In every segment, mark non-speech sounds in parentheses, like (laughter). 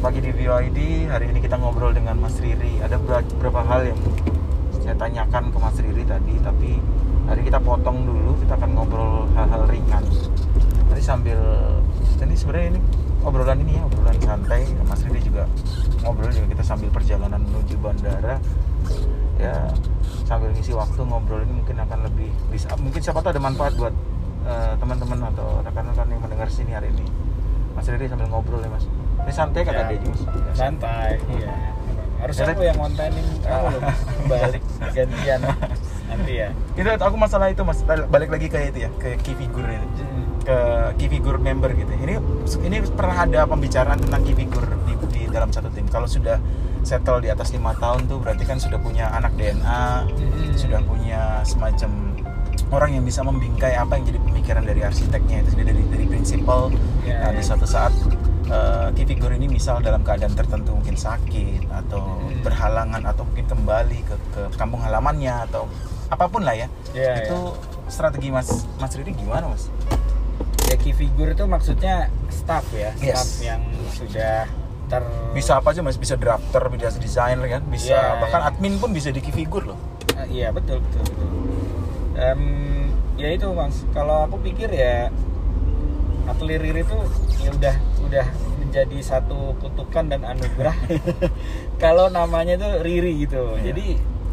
pagi di VOID hari ini kita ngobrol dengan Mas Riri. Ada ber- beberapa hal yang saya tanyakan ke Mas Riri tadi tapi hari kita potong dulu. Kita akan ngobrol hal-hal ringan. Tadi sambil ini sebenarnya ini obrolan ini ya obrolan santai. Mas Riri juga ngobrol juga kita sambil perjalanan menuju bandara. Ya sambil ngisi waktu ngobrol ini mungkin akan lebih bisa mungkin siapa tahu ada manfaat buat eh, teman-teman atau rekan-rekan yang mendengar sini hari ini. Mas Riri sambil ngobrol ya Mas ini santai kata Ya, dia Mas santai. Iya. Harus Ya, aku yang kontenin kamu loh (laughs) balik gantian. Nanti ya. Itu aku masalah itu Mas. Balik lagi ke itu ya ke key figure itu ke key figure member gitu. Ini ini pernah ada pembicaraan tentang key figure di, di dalam satu tim? Kalau sudah settle di atas lima tahun tuh berarti kan sudah punya anak DNA Mm-mm. sudah punya semacam orang yang bisa membingkai apa yang jadi pemikiran dari arsiteknya. Itu sendiri dari dari prinsipal. Ya, nah, di ya. suatu saat eh, key figure ini misal dalam keadaan tertentu mungkin sakit atau Hmm. berhalangan atau mungkin kembali ke, ke kampung halamannya atau apa pun lah ya. Ya, itu strategi mas mas Riri gimana mas? Ya key figure itu maksudnya staff ya Yes. staff yang sudah ter bisa apa aja mas? Bisa drafter bisa desainer kan? Bisa Iya, bahkan iya. admin pun bisa di key figure loh. Eh, iya betul betul betul. Em, ya itu mas. Kalau aku pikir ya atelier itu ya udah udah menjadi satu kutukan dan anugerah (laughs) kalau namanya itu Riri gitu Iya. jadi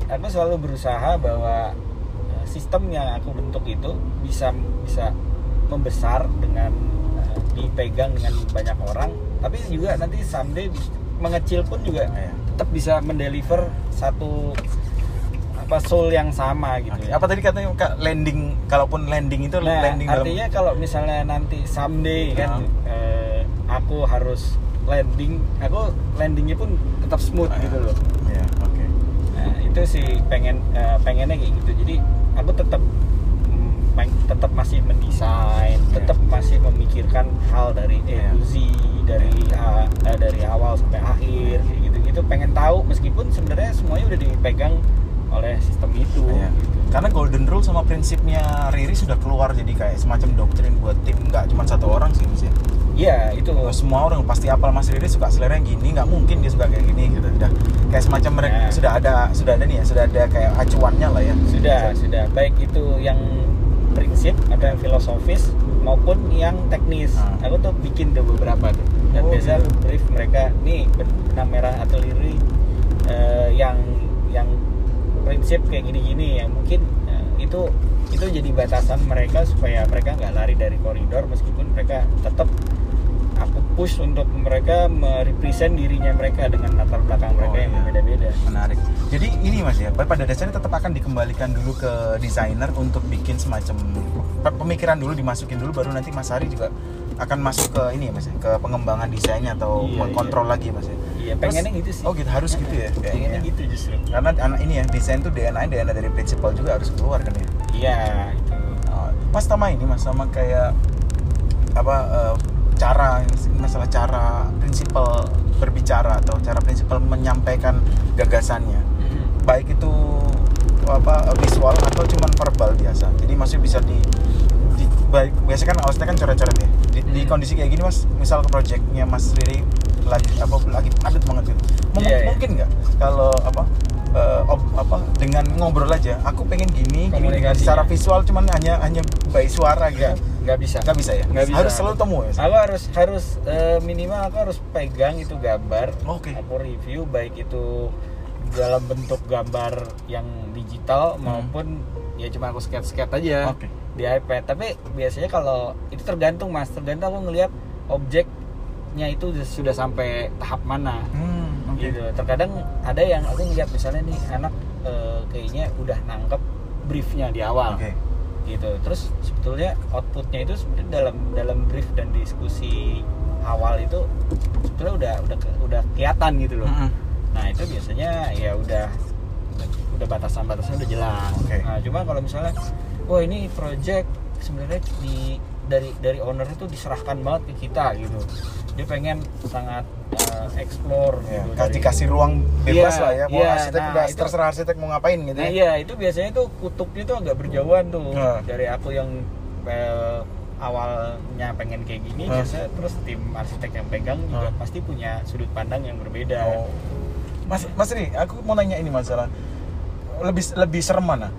aku selalu berusaha bahwa eh, sistem yang aku bentuk itu bisa bisa membesar dengan eh, dipegang dengan banyak orang tapi juga nanti someday mengecil pun juga Iya. tetap bisa mendeliver satu apa soul yang sama gitu Oke. ya. apa tadi katanya Kak, landing kalaupun landing itu Nah, landing dalam artinya kalau misalnya nanti someday kan eh, aku harus landing, aku landingnya pun tetap smooth Ah, gitu loh. ya oke Nah, itu sih pengen eh, pengennya kayak gitu. Jadi aku tetap mm, tetap masih mendesain, Iya. tetap masih memikirkan hal dari A to Z, dari A- eh, dari awal sampai akhir kayak gitu-gitu. Pengen tahu meskipun sebenarnya semuanya udah dipegang oleh sistem itu. Iya. gitu. Karena golden rule sama prinsipnya Riri sudah keluar jadi kayak semacam doktrin buat tim nggak cuma satu orang sih Mas ya. Iya, itu semua orang pasti apal Mas Riri suka selera yang gini, nggak mungkin dia suka kayak gini gitu. Udah kayak semacam mereka Ya. sudah ada sudah ada nih ya, sudah ada kayak acuannya lah ya. sudah sudah baik itu yang prinsip ada yang filosofis maupun yang teknis Ah. aku tuh bikin tuh beberapa tuh dan Oh, biasa gitu. brief mereka nih benang merah atau liri eh, yang yang prinsip kayak gini-gini yang mungkin eh, itu itu jadi batasan mereka supaya mereka nggak lari dari koridor meskipun mereka tetap aku push untuk mereka merepresent dirinya mereka dengan latar belakang mereka Oh, yang iya. berbeda-beda Menarik. Jadi ini Mas ya, pada dasarnya tetap akan dikembalikan dulu ke desainer untuk bikin semacam pe- pemikiran dulu dimasukin dulu baru nanti Mas Hari juga akan masuk ke ini ya Mas ya, ke pengembangan desainnya atau Iya, mengkontrol lagi Mas ya. iya pengennya gitu sih Oh gitu harus gitu ya pengennya ya. gitu justru Karena anak ini ya desain tuh DNA DNA dari prinsipal juga harus keluar kan ya. Iya itu. Oh, Mas sama ini Mas sama kayak apa eh, cara masalah cara prinsipal berbicara atau cara prinsipal menyampaikan gagasannya. Baik itu apa visual atau cuman verbal biasa. Jadi masih bisa di, di baik biasanya kan awalnya kan coret-coret ya. Di, di Hmm. kondisi kayak gini mas misal ke projectnya mas Riri lagi apa lagi padat banget gitu. Mem- Iya, iya. mungkin nggak? Kalau apa eh, ob- apa dengan ngobrol aja aku pengen gini, gini secara visual cuman hanya hanya by suara gitu Nggak, bisa. nggak bisa ya Nggak bisa. harus selalu temu ya Aku harus harus eh, minimal aku harus pegang itu gambar. Oke. Aku review baik itu dalam bentuk gambar yang digital Hmm. maupun ya cuma aku sketch-sketch aja Oke. di iPad. Tapi biasanya kalau itu tergantung Mas, tergantung aku ngelihat objeknya itu sudah sampai tahap mana. hmm, gitu. Terkadang ada yang aku ngeliat misalnya nih anak eh, kayaknya udah nangkep briefnya di awal. Oke. Gitu. Terus sebetulnya outputnya itu sebenarnya dalam dalam brief dan diskusi awal itu sebetulnya udah udah udah kelihatan gitu loh. Mm-mm. nah itu biasanya ya udah udah batasan-batasan udah jelas. Oke. nah cuma kalau misalnya wah ini project sebenarnya di dari dari owner itu diserahkan banget ke kita gitu dia pengen sangat eh, explore Ya, gitu kasih dari- kasih ruang bebas Iya, lah ya mau iya, arsitek nah, udah itu- terserah arsitek mau ngapain gitu Nah ya iya itu biasanya tuh kutubnya tuh agak berjauhan tuh Nah. dari aku yang eh, awalnya pengen kayak gini Hmm. biasanya terus tim arsitek yang pegang juga Hmm. pasti punya sudut pandang yang berbeda Oh. Mas Mas Ri, aku mau nanya ini masalah lebih lebih serem mana?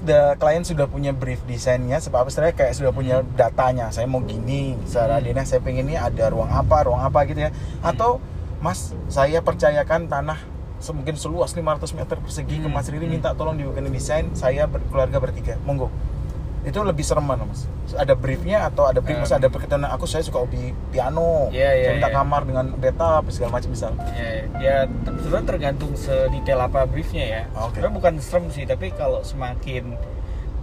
The klien sudah punya brief desainnya, sebab sebenarnya kayak sudah punya datanya. Saya mau gini, secara Hmm. adanya saya pengen ini ada ruang apa, ruang apa gitu ya. Atau Mas, saya percayakan tanah mungkin seluas 500 meter persegi ke Hmm. Mas Riri Hmm. minta tolong dibikin desain, saya berkeluarga bertiga. Monggo. Itu lebih serem mana, Mas? Ada briefnya atau ada brief, Um, Mas, ada perkenalan aku saya suka hobi piano. Iya, iya, saya minta iya. kamar dengan beta segala macam misal. ya, ya ter- sebenarnya tergantung sedetail apa briefnya ya Oke. sebenarnya bukan serem sih tapi kalau semakin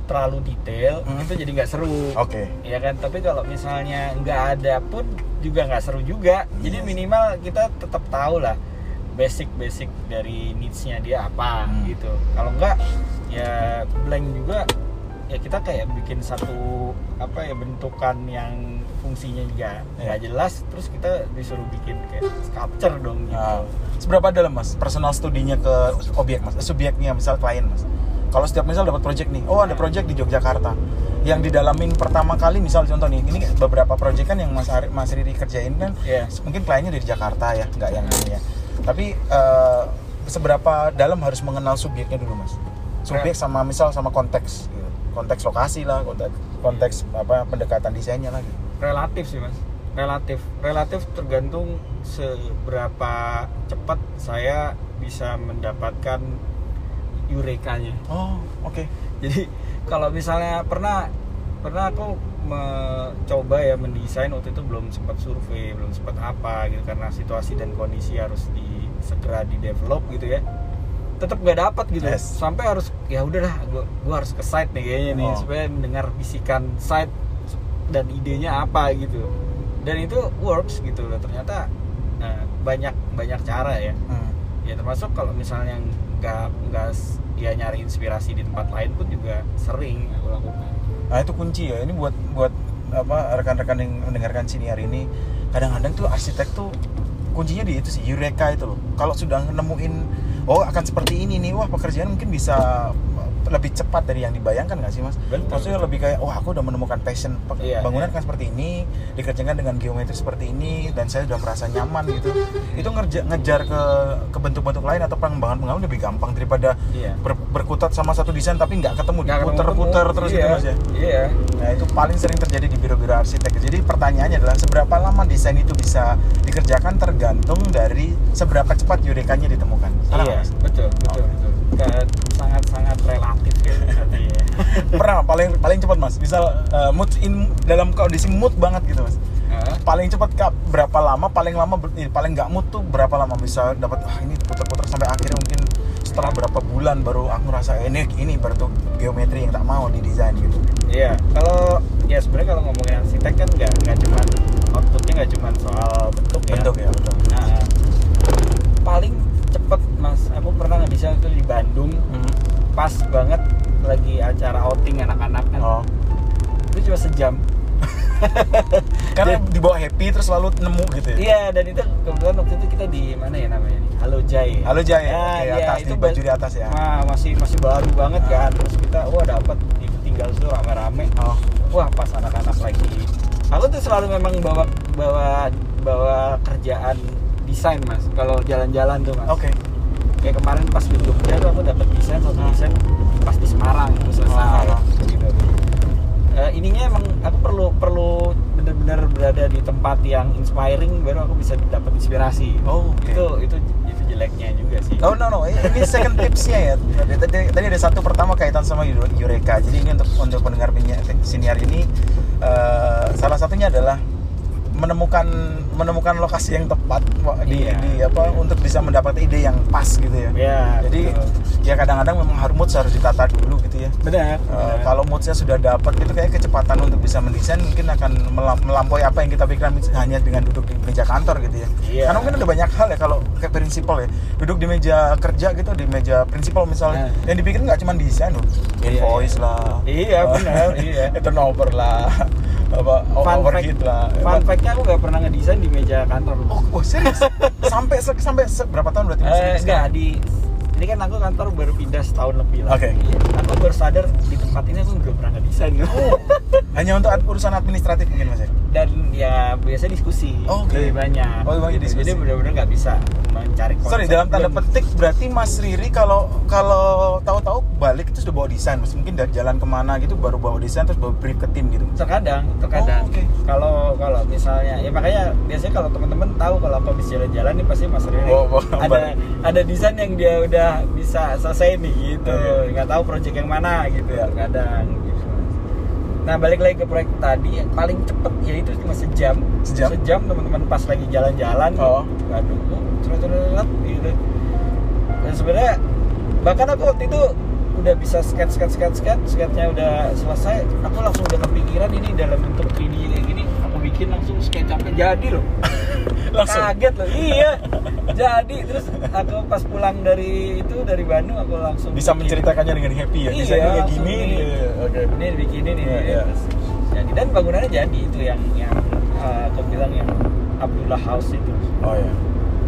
terlalu detail Hmm. itu jadi nggak seru Oke. ya kan tapi kalau misalnya nggak ada pun juga nggak seru juga jadi Yes. minimal kita tetap tahu lah basic basic dari needs-nya dia apa Hmm. gitu kalau nggak ya blank juga ya kita kayak bikin satu apa ya bentukan yang fungsinya juga nggak Ya. jelas terus kita disuruh bikin kayak sculpture dong gitu Nah, seberapa dalam mas personal studinya ke objek mas, Eh, subjeknya misal klien mas. Kalau setiap misal dapat project nih, oh ada project di Yogyakarta, yang didalamin pertama kali misal contoh nih, ini beberapa project kan yang mas Ari, mas Riri kerjain kan, Iya. mungkin kliennya dari Jakarta ya, nggak yang ini ya. Tapi eh, seberapa dalam harus mengenal subjeknya dulu mas? Subjek sama misal sama konteks. Konteks lokasi lah, konteks konteks apa pendekatan desainnya lagi. relatif sih mas relatif relatif tergantung seberapa cepat saya bisa mendapatkan yurekanya Oh oke. jadi kalau misalnya pernah pernah aku mencoba ya mendesain waktu itu belum sempat survei belum sempat apa gitu karena situasi dan kondisi harus di segera di develop gitu ya tetap nggak dapat gitu Yes. sampai harus ya udahlah gua, gua harus ke site nih kayaknya nih Oh. supaya mendengar bisikan site dan idenya apa gitu dan itu works gitu loh ternyata eh, banyak banyak cara ya Hmm. ya termasuk kalau misalnya nggak nggak ya nyari inspirasi di tempat lain pun juga sering aku lakukan Nah itu kunci ya. Ini buat buat apa rekan-rekan yang mendengarkan sini hari ini. Kadang-kadang tuh arsitek tuh kuncinya di itu sih eureka itu loh. Kalau sudah nemuin oh akan seperti ini nih, wah pekerjaan mungkin bisa lebih cepat dari yang dibayangkan nggak sih mas? Betul. Maksudnya lebih kayak, wah aku udah menemukan passion Pe- Iya, bangunan iya. kan seperti ini, dikerjakan dengan geometri seperti ini, dan saya sudah merasa nyaman gitu. Itu ngerja, ngejar ke ke bentuk-bentuk lain atau pengembangan-pengembangan lebih gampang daripada Iya. ber- berkutat sama satu desain tapi nggak ketemu, Nggak diputer-puter terus iya, gitu mas ya. iya Nah itu paling sering terjadi di biro-biro arsitek. Jadi pertanyaannya adalah seberapa lama desain itu bisa dikerjakan tergantung dari seberapa cepat yurekanya ditemukan. Salah iya Mas? betul betul betul sangat sangat relatif ya artinya (laughs) Pernah paling paling cepat mas. Misal uh, mood in dalam kondisi mood banget gitu mas. Paling cepat kak berapa lama? Paling lama eh, paling nggak mood tuh berapa lama bisa dapat ah ini putar-putar sampai akhirnya mungkin setelah berapa bulan baru aku ngerasa eh, ini ini baru geometri yang tak mau didesain gitu. Iya, kalau ya sebenarnya kalau ngomongin arsitek kan nggak nggak cuma outputnya nggak cuma soal bentuk ya. Bentuk ya betul. Nah, paling cepet mas, aku pernah ngedesain itu di Bandung, Hmm. pas banget lagi acara outing anak-anak kan, Oh. itu cuma sejam. (laughs) Karena dibawa happy terus selalu nemu gitu ya. Iya, dan itu kebetulan waktu itu kita di mana ya namanya nih? Halo Jai. Halo Jai, Ya, oke, iya, atas, di ba- baju di atas ya. Nah, masih masih baru banget Ah. kan. Terus kita wah dapat itu tinggal tuh rame-rame. Oh. Wah, pas anak-anak lagi. Aku tuh selalu memang bawa bawa bawa kerjaan desain, Mas. Kalau jalan-jalan tuh, Mas. Oke. Kayak kemarin pas di Jogja tuh aku dapat desain satu Hmm. desain pas di Semarang itu selesai Ah. gitu. Eh, ininya emang aku perlu perlu benar-benar berada di tempat yang inspiring baru aku bisa dapat inspirasi. Oh, oke. Itu itu itu jeleknya juga sih. Oh no no, ini second tipsnya ya. Tadi, tadi, tadi ada satu pertama kaitan sama Eureka. Jadi ini untuk untuk pendengar siniar ini eh, salah satunya adalah menemukan menemukan lokasi yang tepat di, Iya. di apa untuk bisa mendapat ide yang pas gitu ya. Ya, Jadi betul. ya kadang-kadang memang harus mood harus ditata dulu gitu ya. benar. Eh, benar. kalau moodnya sudah dapat itu kayak kecepatan untuk bisa mendesain mungkin akan melam- melampaui apa yang kita pikirkan hanya dengan duduk di meja kantor gitu ya. Iya. Karena mungkin ada banyak hal ya kalau kayak prinsipal ya duduk di meja kerja gitu di meja prinsipal misalnya Nah. yang dipikirin nggak cuma desain loh, Iya, invoice iya. lah, Iya, benar, iya. (laughs) turnover lah, apa fun overheat fact, lah. fun fact-nya aku nggak pernah ngedesain di meja kantor. Oh, oh serius? sampai se- sampai se- berapa tahun berarti? Eh, enggak di ini kan aku kantor baru pindah setahun lebih lah Oke. Iya. aku baru sadar di tempat ini aku nggak pernah ngedesain (laughs) Hanya untuk urusan administratif mungkin Mas ya? dan ya biasa diskusi Oh, oke. lebih banyak Oh, banyak Gitu. diskusi. jadi benar-benar nggak bisa mencari konsep Sorry, dalam tanda petik berarti Mas Riri kalau kalau tahu-tahu balik itu sudah bawa desain, Mas. Mungkin dari jalan ke mana gitu baru bawa desain terus bawa brief ke tim gitu. terkadang terkadang Oh, oke. kalau kalau misalnya ya makanya biasanya kalau teman-teman tahu kalau aku habis jalan-jalan nih pasti Mas Riri Oh, oh, ada ada desain yang dia udah bisa selesai nih gitu nggak tahu project yang mana gitu Iya. terkadang gitu nah balik lagi ke proyek tadi yang paling cepet ya itu cuma sejam Sejam? teman-teman pas lagi jalan-jalan Oh. aduh cerot-cerot gitu dan sebenarnya bahkan aku waktu itu udah bisa sketch sketch sketch sketch sketchnya udah selesai aku langsung udah kepikiran ini dalam bentuk 3D kayak gini bikin langsung SketchUp-nya jadi loh (laughs) Langsung. kaget loh iya jadi terus aku pas pulang dari itu dari Bandung aku langsung Bisa bikin. menceritakannya dengan happy ya. Iya, Desainnya kayak gini. ini. iya, Oke. ini bikin ini Iya, ini iya. terus jadi dan bangunannya jadi itu yang yang uh, aku bilang yang Abdullah House itu Oh ya.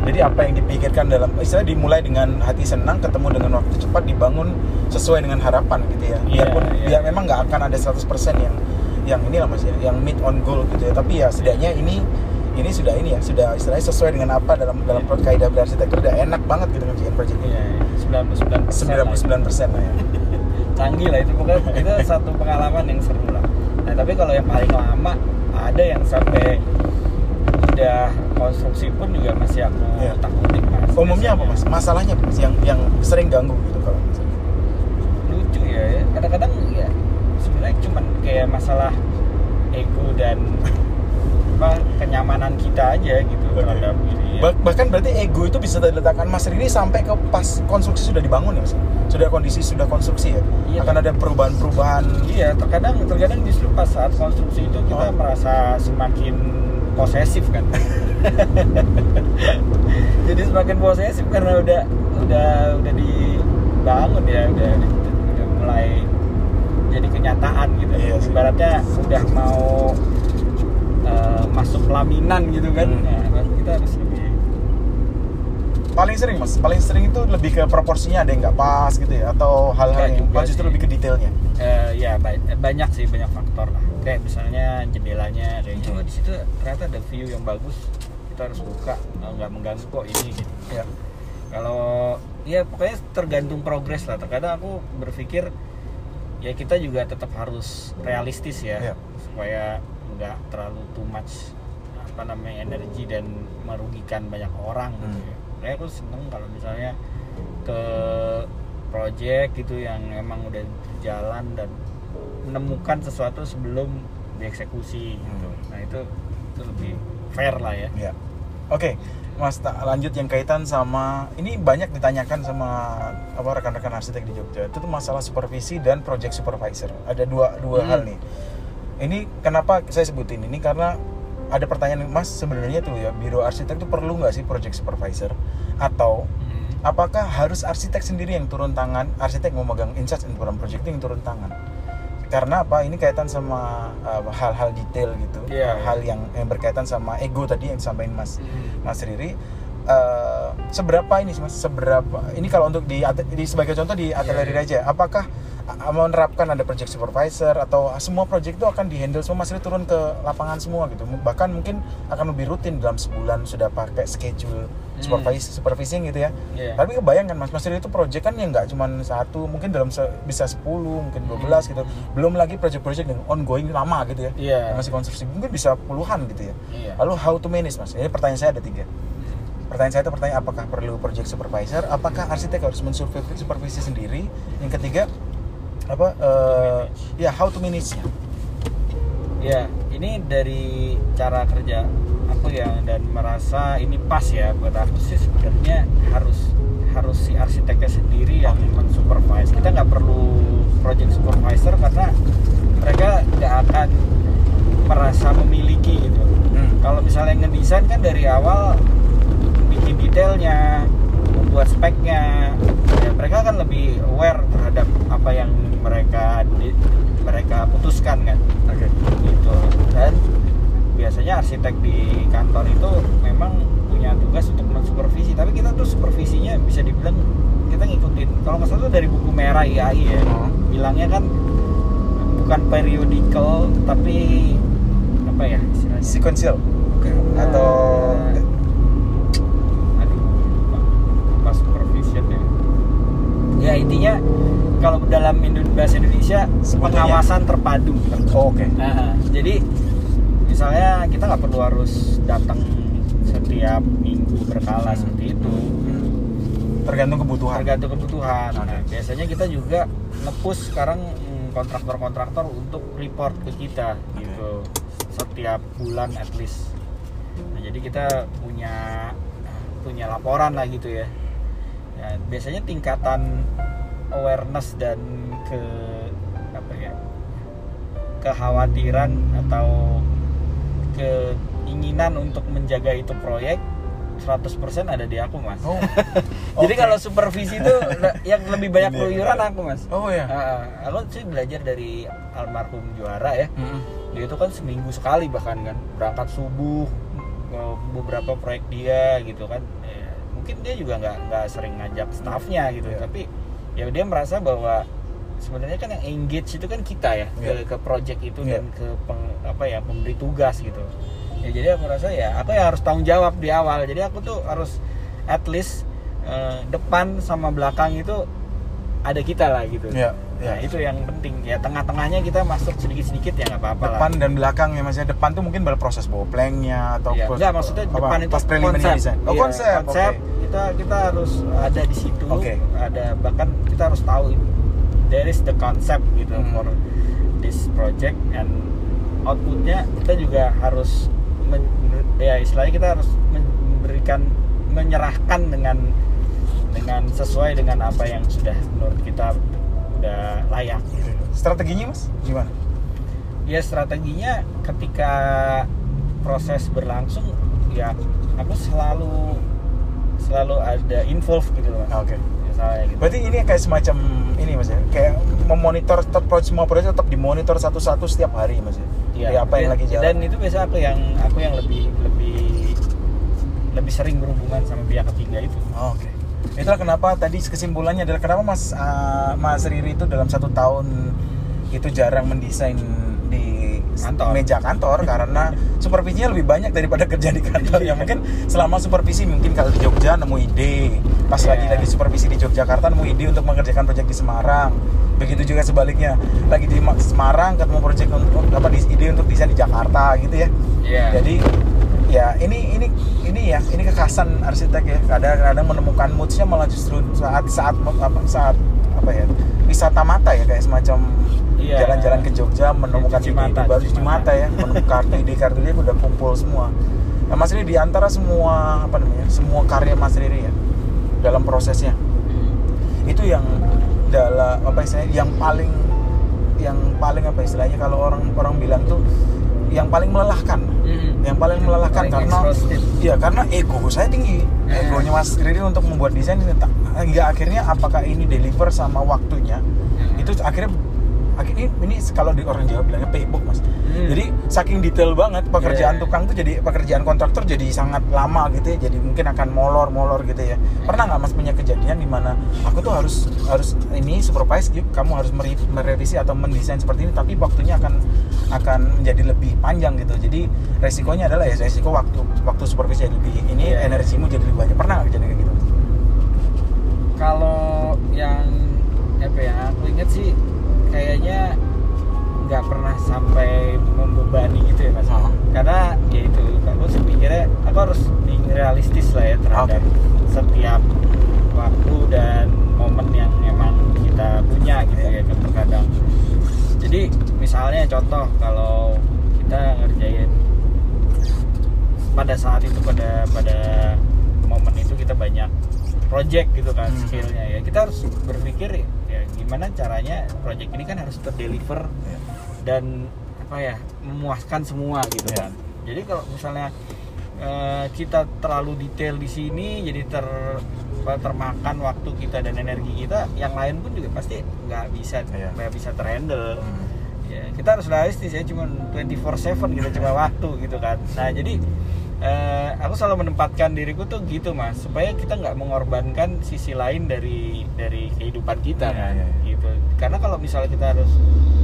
Jadi apa yang dipikirkan dalam istilah dimulai dengan hati senang ketemu dengan waktu cepat dibangun sesuai dengan harapan gitu ya. Iya, Biarpun iya. biar memang nggak akan ada 100% yang yang inilah Mas ya, yang meet on goal gitu ya. Tapi ya setidaknya ini ini sudah ini ya, sudah istilahnya sesuai dengan apa dalam dalam Iya. kaidah berarsitektur udah enak banget gitu ngerjain project ini. iya sembilan puluh sembilan 99% lah ya. (laughs) canggih lah itu pokoknya itu satu pengalaman yang seru lah nah tapi kalau yang paling lama ada yang sampai udah konstruksi pun juga masih aku Iya. takutin mas Umumnya apa. Mas? Masalahnya Mas yang yang sering ganggu gitu kalau lucu ya ya. kadang-kadang ya sebenarnya cuman kayak masalah ego dan (laughs) apa kenyamanan kita aja gitu Oke. terhadap ini ya. Bah- bahkan berarti ego itu bisa diletakkan Mas Riri sampai ke pas konstruksi sudah dibangun ya Mas? Sudah kondisi sudah konstruksi ya? Iya. Akan ada perubahan-perubahan Iya, terkadang terkadang justru pas saat konstruksi itu kita Oh. merasa semakin posesif kan. (laughs) Jadi semakin posesif karena udah udah udah dibangun ya, udah udah mulai jadi kenyataan gitu. Iya sih. Ibaratnya udah mau eh, masuk pelaminan gitu kan. Hmm. Nah, berarti kita harus lebih paling sering Mas, paling sering itu lebih ke proporsinya ada yang nggak pas gitu ya atau hal-hal yang pas justru lebih ke detailnya. Eh, ya ba- banyak sih banyak faktor lah kayak misalnya jendelanya ada yang di situ ternyata ada view yang bagus kita harus buka nggak mengganggu kok ini gitu Ya. kalau ya pokoknya tergantung progres lah terkadang aku berpikir ya kita juga tetap harus realistis ya Iya. supaya nggak terlalu too much apa namanya energi dan merugikan banyak orang gitu Hmm. ya. Kayak aku seneng kalau misalnya ke project gitu yang emang udah jalan dan menemukan sesuatu sebelum dieksekusi gitu. Hmm. Nah itu itu lebih fair lah ya. Ya. Oke, Mas tak lanjut yang kaitan sama ini banyak ditanyakan sama apa rekan-rekan arsitek di Jogja. Itu tuh masalah supervisi dan project supervisor. Ada dua dua Hmm. hal nih. Ini kenapa saya sebutin ini karena ada pertanyaan Mas sebenarnya tuh ya biro arsitek tuh perlu nggak sih project supervisor atau Hmm. apakah harus arsitek sendiri yang turun tangan arsitek mau megang in charge program project itu yang turun tangan karena apa? Ini kaitan sama uh, hal-hal detail gitu. Iya, hal iya. yang yang berkaitan sama ego tadi yang disampaikan Mas Hmm. Mas Riri. Eh, seberapa ini sih Mas? Seberapa ini kalau untuk di, di sebagai contoh di atelier Iya, Riri aja apakah uh, menerapkan ada project supervisor atau semua project itu akan dihandle semua Mas Riri turun ke lapangan semua gitu. Bahkan mungkin akan lebih rutin dalam sebulan sudah pakai schedule Hmm. supervisi supervising gitu ya. Iya. tapi kebayang kan Mas Mas itu project kan yang nggak cuma satu mungkin dalam se- bisa 10 mungkin 12 gitu. Belum lagi project-project yang ongoing lama gitu ya. Yang masih konstruksi mungkin bisa puluhan gitu ya. Iya. lalu how to manage Mas? Ini pertanyaan saya ada tiga. Pertanyaan saya itu pertanyaan apakah perlu project supervisor? Apakah arsitek harus mensupervisi supervisi sendiri? Yang ketiga apa eh, manage. ya how to manage nya Ya, ini dari cara kerja aku yang dan merasa ini pas ya buat aku sih sebenarnya harus harus si arsiteknya sendiri yang mensupervise. Kita nggak perlu project supervisor karena mereka nggak akan merasa memiliki gitu. Hmm. Kalau misalnya ngedesain kan dari awal bikin detailnya, membuat speknya, ya mereka kan lebih aware terhadap apa yang mereka di- mereka putuskan kan? Oke. Gitu. Dan biasanya arsitek di kantor itu memang punya tugas untuk mensupervisi. Tapi kita tuh supervisinya bisa dibilang kita ngikut kalau nggak salah tuh dari buku merah IAI ya. Oh. bilangnya kan bukan periodical tapi apa ya istilahnya? Sequential. Atau Eh, aduh lupa. lupa supervision ya ya intinya kalau dalam bahasa Indonesia Sebutannya. pengawasan terpadu. Oh, oke. Nah, jadi misalnya kita nggak perlu harus datang setiap minggu berkala seperti itu. Tergantung kebutuhan. Tergantung kebutuhan. Oke. Nah, biasanya kita juga ngepush sekarang mm, kontraktor-kontraktor untuk report ke kita Oke. gitu. Setiap bulan at least. Nah jadi kita punya punya laporan lah gitu ya Ya, biasanya tingkatan awareness dan ke apa ya kekhawatiran atau keinginan untuk menjaga itu proyek 100% ada di aku mas. Oh. (laughs) (laughs) Jadi kalau supervisi itu yang lebih banyak Ini. keluyuran aku mas. Oh ya. Ah, aku sih belajar dari almarhum juara ya. Mm-mm. dia itu kan seminggu sekali bahkan kan berangkat subuh eh, beberapa proyek dia gitu kan. Ya, mungkin dia juga nggak nggak sering ngajak staffnya gitu Iya. tapi ya dia merasa bahwa sebenarnya kan yang engage itu kan kita ya Iya. ke ke project itu Iya. dan ke peng- apa ya pemberi tugas gitu ya jadi aku rasa ya aku yang harus tanggung jawab di awal jadi aku tuh harus at least eh, depan sama belakang itu ada kita lah gitu Iya, Iya. itu yang penting ya tengah-tengahnya kita masuk sedikit-sedikit ya nggak apa-apa lah. depan dan belakang ya maksudnya depan tuh mungkin berproses bawa planknya atau pos- enggak maksudnya apa, depan itu pas konsep. design oh Iya, konsep konsep oke. kita kita harus ada di situ. Oke. Ada bahkan kita harus tahu there is the concept gitu Hmm. for this project and outputnya kita juga harus men- ya istilahnya kita harus memberikan menyerahkan dengan dengan sesuai dengan apa yang sudah menurut kita udah layak gitu. strateginya mas? Gimana? Ya strateginya ketika proses berlangsung ya aku selalu selalu ada involve gitu loh oke. Misalnya gitu. Berarti ini kayak semacam ini mas ya? Kayak memonitor semua proses tetap dimonitor satu-satu setiap hari mas ya? Iya, apa yang dan- lagi jalan. dan itu biasa aku yang aku yang lebih lebih lebih sering berhubungan sama pihak ketiga itu. Oh, Oke. Itulah kenapa tadi kesimpulannya adalah kenapa Mas ah, Mas Riri itu dalam satu tahun itu jarang mendesain di Kantor. meja kantor (laughs) karena supervisinya lebih banyak daripada kerja di kantor ya Iya. mungkin selama supervisi mungkin kalau di Jogja nemu ide pas Iya. lagi lagi supervisi di Yogyakarta nemu ide untuk mengerjakan proyek di Semarang begitu juga sebaliknya lagi di Ma- Semarang ketemu proyek untuk apa ide untuk desain di Jakarta gitu ya Iya. jadi ya ini ini ini ya ini kekhasan arsitek ya. Kadang-kadang menemukan moodsnya malah justru saat saat apa saat apa ya wisata mata ya kayak semacam Iya. jalan-jalan ke Jogja menemukan ide-ide mata, baru cuci mata. ya. Menemukan ide kartu ide udah kumpul semua. Nah Mas Riri di antara semua apa namanya semua karya Mas Riri ya dalam prosesnya itu yang dalam apa istilahnya yang paling yang paling apa istilahnya kalau orang orang bilang tuh yang paling melelahkan. Mm. Yang paling melelahkan Paling karena iya karena ego saya tinggi Eh. egonya Mas Riri untuk membuat desain ini tak- hingga akhirnya apakah ini deliver sama waktunya Hmm. itu akhirnya akhirnya ini kalau di orang Jawa bilangnya paybook mas Hmm. jadi saking detail banget pekerjaan Iya. tukang tuh jadi pekerjaan kontraktor jadi sangat lama gitu ya jadi mungkin akan molor molor gitu ya pernah nggak mas punya kejadian di mana aku tuh harus harus ini supervise gitu kamu harus merevisi atau mendesain seperti ini tapi waktunya akan akan menjadi lebih panjang gitu jadi resikonya adalah ya resiko waktu waktu supervisi jadi lebih ini Iya. energimu jadi lebih banyak pernah nggak kejadian kayak gitu kalau yang apa ya aku inget sih kayaknya nggak pernah sampai membebani gitu ya mas. Ah. karena ya itu aku sih pikirnya aku harus being realistis lah ya terhadap setiap waktu dan momen yang emang kita punya gitu ya kan terkadang. Jadi misalnya contoh kalau kita ngerjain pada saat itu pada pada momen itu kita banyak project gitu kan Hmm. skillnya ya kita harus berpikir ya gimana caranya project ini kan harus terdeliver Iya. dan apa ya memuaskan semua gitu Iya. kan jadi kalau misalnya eh, kita terlalu detail di sini jadi ter apa, termakan waktu kita dan energi kita yang lain pun juga pasti nggak bisa Iya. nggak bisa terhandle Hmm. ya kita harus realistis ya cuma 24/7 kita cuma waktu gitu kan nah jadi eh, aku selalu menempatkan diriku tuh gitu mas. Supaya kita nggak mengorbankan sisi lain dari dari kehidupan kita Iya, kan. iya, iya. gitu. Karena kalau misalnya kita harus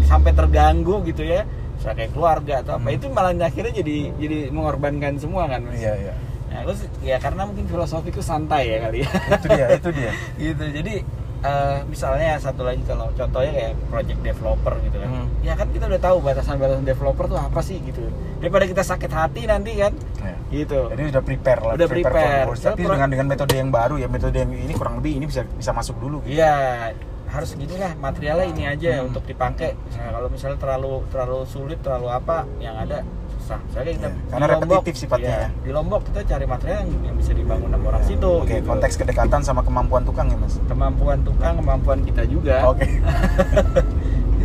sampai terganggu gitu ya misalnya kayak keluarga atau apa Hmm. itu malah akhirnya jadi jadi mengorbankan semua kan mas? Iya iya. Nah, sih- ya karena mungkin filosofiku santai ya kali ya. Itu dia itu dia. (laughs) Gitu. Jadi eh, misalnya satu lagi kalau contohnya kayak project developer gitu kan. Hmm. ya kan kita udah tahu batasan-batasan developer tuh apa sih gitu daripada kita sakit hati nanti kan Iya. gitu jadi udah prepare lah Udah for prepare. the worst. tapi dengan dengan metode yang baru ya metode yang ini kurang lebih ini bisa bisa masuk dulu gitu. iya harus gini lah materialnya ini aja Hmm. untuk dipakai nah, kalau misalnya terlalu terlalu sulit terlalu apa yang ada susah soalnya kita Iya, karena Lombok, repetitif sifatnya iya, ya. di Lombok kita cari material yang, yang bisa dibangun sama orang situ oke gitu. konteks kedekatan sama kemampuan tukang ya mas kemampuan tukang kemampuan kita juga oke (laughs)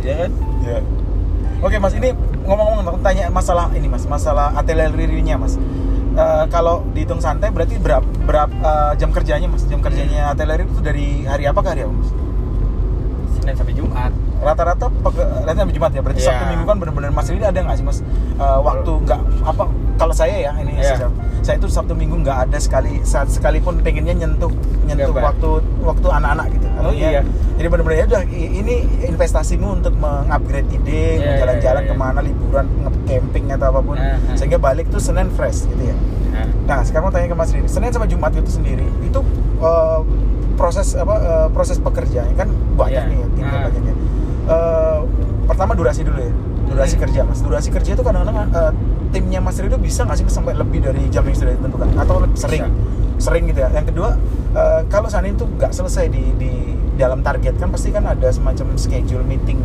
ya kan Ya. Oke mas, ini ngomong-ngomong aku tanya masalah ini mas, masalah ateliernya mas. Eh, kalau dihitung santai berarti berapa berapa jam kerjanya mas? Jam kerjanya atelier itu dari hari apa ke hari apa mas? Senin sampai Jumat Rata-rata rata sampai Jumat ya. Berarti Iya. Sabtu Minggu kan benar-benar mas ini ada nggak sih mas eh, waktu nggak apa? Kalau saya ya ini Iya. saya, saya itu Sabtu Minggu nggak ada sekali saat sekalipun pengennya nyentuh nyentuh Pak. waktu waktu anak-anak gitu. Oh, Artinya, iya. Jadi benar-benar ya udah ini investasimu untuk mengupgrade ide, Iya, jalan-jalan iya, iya. ke mana liburan, nge-camping atau apa pun, Ah, ah. sehingga balik tuh Senin fresh gitu ya. nah, Nah sekarang mau tanya ke Mas Riri, Senin sama Jumat itu sendiri itu eh, proses apa eh, proses pekerjaannya kan banyak Iya. nih ya, timnya Ah. banyaknya. Eh, pertama durasi dulu ya, durasi kerja Mas. Durasi kerja itu kadang-kadang eh, timnya Mas itu bisa nggak sih sampai lebih dari jam yang sudah ditentukan atau lebih sering? Sering gitu ya. Yang kedua eh, kalau seandainya itu nggak selesai di di dalam target kan pasti kan ada semacam schedule meeting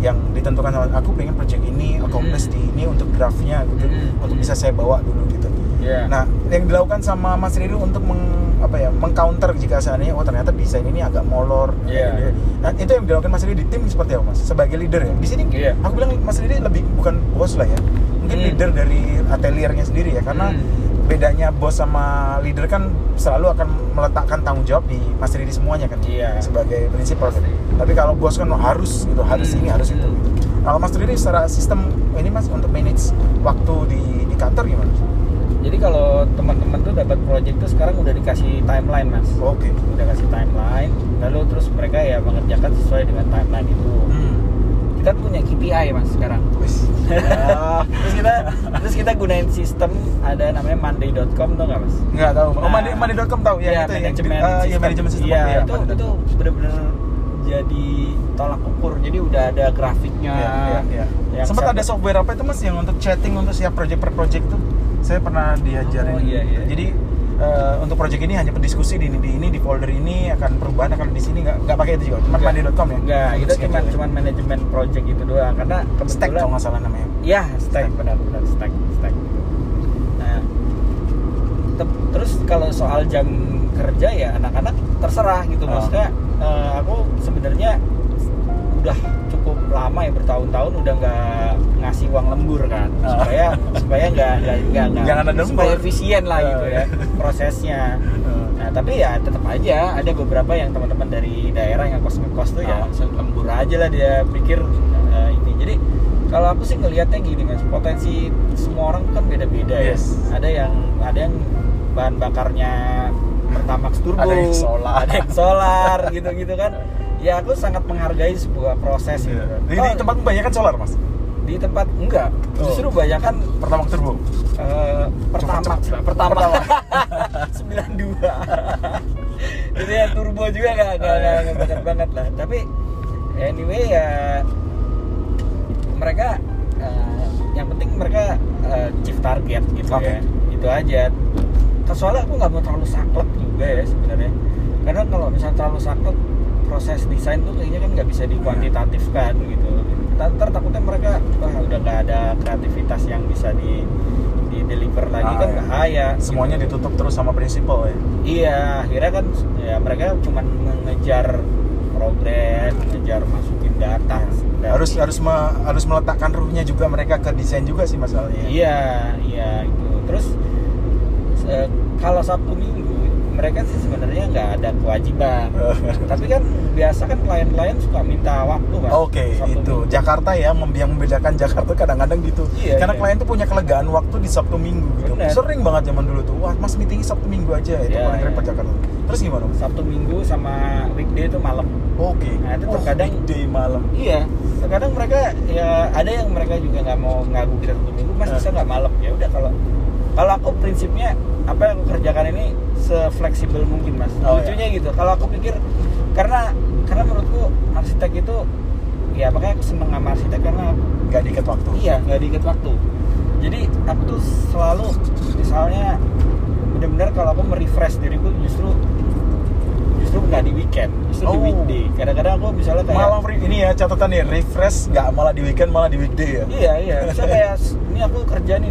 yang ditentukan sama aku pengen project ini accomplish Hmm. di ini untuk draftnya gitu Hmm. untuk bisa saya bawa dulu gitu. ya Nah, yang dilakukan sama Mas Riri untuk meng, apa ya, mengcounter jika seandainya oh ternyata desain ini agak molor. Iya. Gitu. Nah, itu yang dilakukan Mas Riri di tim seperti apa, Mas? Sebagai leader ya. Di sini Iya. aku bilang Mas Riri lebih bukan bos lah ya. Mungkin Hmm. leader dari ateliernya sendiri ya karena Hmm. bedanya bos sama leader kan selalu akan meletakkan tanggung jawab di Mas Riri semuanya kan Iya. sebagai prinsipal gitu. Pasti. Tapi kalau bos kan harus gitu, harus Hmm. ini, harus itu. Hmm. Kalau Mas Riri secara sistem ini Mas untuk manage waktu di di kantor gimana? Jadi kalau teman-teman tuh dapat project tuh sekarang udah dikasih timeline mas Oke. udah kasih timeline lalu terus mereka ya mengerjakan sesuai dengan timeline itu Hmm. kita punya KPI mas sekarang. Ya. (laughs) terus kita terus kita gunain sistem ada namanya monday.com tuh nggak mas Nggak tahu. Oh, Nah, money, money.com tahu ya, Iya, itu ya. manajemen sistem. Iya, manajemen sistem. Iya, Iya, itu itu bener-bener jadi tolak ukur. Jadi udah ada grafiknya. Iya, iya, iya. yang Sempat ada software apa itu Mas yang untuk chatting untuk siap project per project tuh? Saya pernah diajarin. Oh, iya, iya. Jadi eh, untuk project ini hanya berdiskusi di ini di ini di folder ini akan perubahan akan di sini nggak nggak pakai itu juga cuma Nggak. money.com ya Enggak, itu cuma cuma manajemen project itu doang karena kebetulan stack kalau nggak salah namanya Iya, stack benar-benar stack, stack. Nah, te- terus kalau soal jam kerja ya anak-anak terserah gitu Oh. maksudnya eh, aku sebenarnya udah cukup lama ya bertahun-tahun udah nggak ngasih uang lembur kan Oh. supaya supaya nggak nggak nggak supaya efisien lah gitu ya iya. prosesnya Nah, tapi ya tetap aja ada beberapa yang teman-teman dari daerah yang kos ngekos tuh ya lembur aja lah dia pikir eh, ini. Jadi kalau aku sih ngelihatnya gini mas, potensi semua orang kan beda-beda Yes. ya. Ada yang ada yang bahan bakarnya Pertamax turbo, Ada yang solar. ada yang solar gitu-gitu kan. Ya aku sangat menghargai sebuah proses gitu. Iya. Di, Oh, di tempat banyak kan solar mas di tempat enggak, Oh. justru banyak kan pertama turbo pertama Cepet, cepet. pertama Pertama. 92 jadi ya turbo juga nggak nggak banget banget lah tapi anyway ya mereka eh, yang penting mereka eh, chief target gitu Oke. ya itu aja soalnya aku nggak mau terlalu saklek juga ya sebenarnya karena kalau misalnya terlalu saklek proses desain tuh kayaknya kan nggak bisa dikuantitatifkan gitu ntar, takutnya mereka wah udah nggak ada kreativitas yang bisa di di deliver lagi Ah, kan bahaya semuanya gitu. ditutup terus sama prinsipal ya Iya, akhirnya kan ya mereka cuman mengejar progres, mengejar masukin data. dari- harus harus me- harus meletakkan ruhnya juga mereka ke desain juga sih masalahnya Iya, iya itu. Terus eh, kalau Sabtu Minggu mereka sih sebenarnya nggak ada kewajiban (laughs) tapi kan biasa kan klien-klien suka minta waktu kan Oke, Sabtu itu Minggu. Jakarta ya, yang membedakan Jakarta kadang-kadang gitu. Iya, Karena iya. klien tuh punya kelegaan waktu di Sabtu Minggu gitu. Bener. Sering banget zaman dulu tuh. Wah, Mas meeting Sabtu Minggu aja itu Iya, paling iya. repot Jakarta. Terus gimana? Sabtu Minggu sama weekday itu malam Oke. Nah, itu Oh, terkadang- weekday malam. iya terkadang mereka ya ada yang mereka juga nggak mau ngaku kita Sabtu Minggu mas bisa nggak malam ya udah kalau kalau aku prinsipnya apa yang aku kerjakan ini sefleksibel mungkin mas Oh, lucunya gitu kalau aku pikir karena karena menurutku arsitek itu ya makanya aku seneng sama arsitek karena Gak diikat waktu. Iya, nggak diikat waktu. Jadi aku tuh selalu misalnya benar-benar kalau aku merefresh diriku justru justru nggak di weekend, justru di Oh. weekday. Kadang-kadang aku misalnya kayak Malah ini ya catatan nih, refresh nggak malah di weekend malah di weekday ya. Iya iya. Misalnya kayak ini aku kerja nih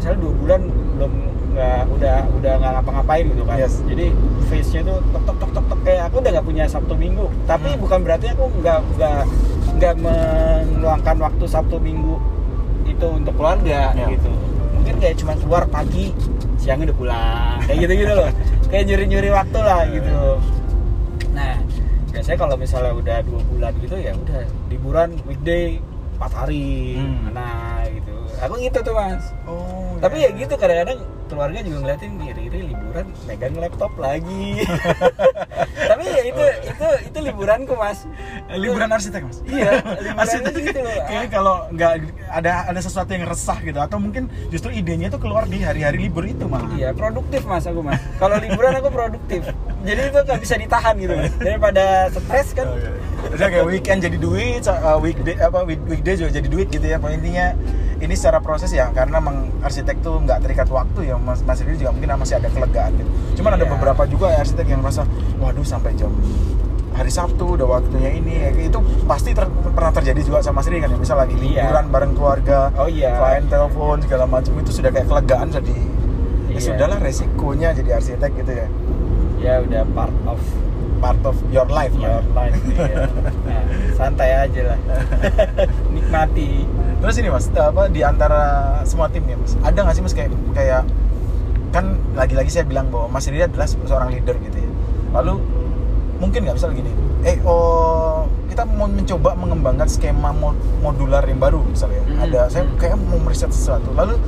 misalnya dua bulan belum nggak udah udah nggak ngapa-ngapain gitu kan. Yes. Jadi face-nya tuh tok tok tok tok tok kayak aku udah nggak punya Sabtu Minggu. Tapi Hmm. bukan berarti aku nggak nggak nggak meluangkan waktu Sabtu Minggu itu untuk keluarga Ya. gitu. Mungkin kayak cuma keluar pagi, siangnya udah pulang. Kayak gitu-gitu loh. (laughs) Kayak nyuri-nyuri waktu lah Ya. gitu. Nah, biasanya kalau misalnya udah dua bulan gitu ya udah liburan weekday empat hari, Hmm. nah gitu. Aku gitu tuh mas. Oh. Tapi ya gitu kadang-kadang keluarga juga ngeliatin nih Riri liburan megang laptop lagi. (laughs) Tapi ya itu itu itu liburanku mas. Eh, Liburan arsitek mas. Iya, (laughs) liburan arsitek gitu loh. (laughs) Kayaknya kalau nggak ada ada sesuatu yang resah gitu atau mungkin justru idenya tuh keluar di hari-hari libur itu malah. Iya produktif mas aku mas. Kalau liburan aku produktif. Jadi itu nggak bisa ditahan gitu. Daripada stres kan. Oh, iya. Udah kayak weekend jadi duit, uh, weekday apa week- weekday juga jadi duit gitu ya. Poin intinya ini secara proses ya karena memang arsitek tuh nggak terikat waktu ya Mas Mas Riri juga mungkin masih ada kelegaan gitu. Cuman ada Iya. beberapa juga ya arsitek yang merasa waduh sampai jam hari Sabtu udah waktunya ini ya, itu pasti ter- pernah terjadi juga sama Riri kan ya misal lagi Iya. liburan bareng keluarga Oh iya. klien telepon segala macam itu sudah kayak kelegaan jadi ya Iya. sudahlah resikonya jadi arsitek gitu ya Ya udah part of part of your life your life. (laughs) Iya. Nah, santai aja lah. (laughs) Nikmati. Terus ini mas, apa di antara semua tim ya mas, ada nggak sih mas kayak kayak kan lagi-lagi saya bilang bahwa Mas Riri adalah seorang leader gitu ya. Lalu mungkin nggak misal gini, eh oh kita mau mencoba mengembangkan skema mo- modular yang baru misalnya. Mhm. Ada saya kayak mau meriset sesuatu. Lalu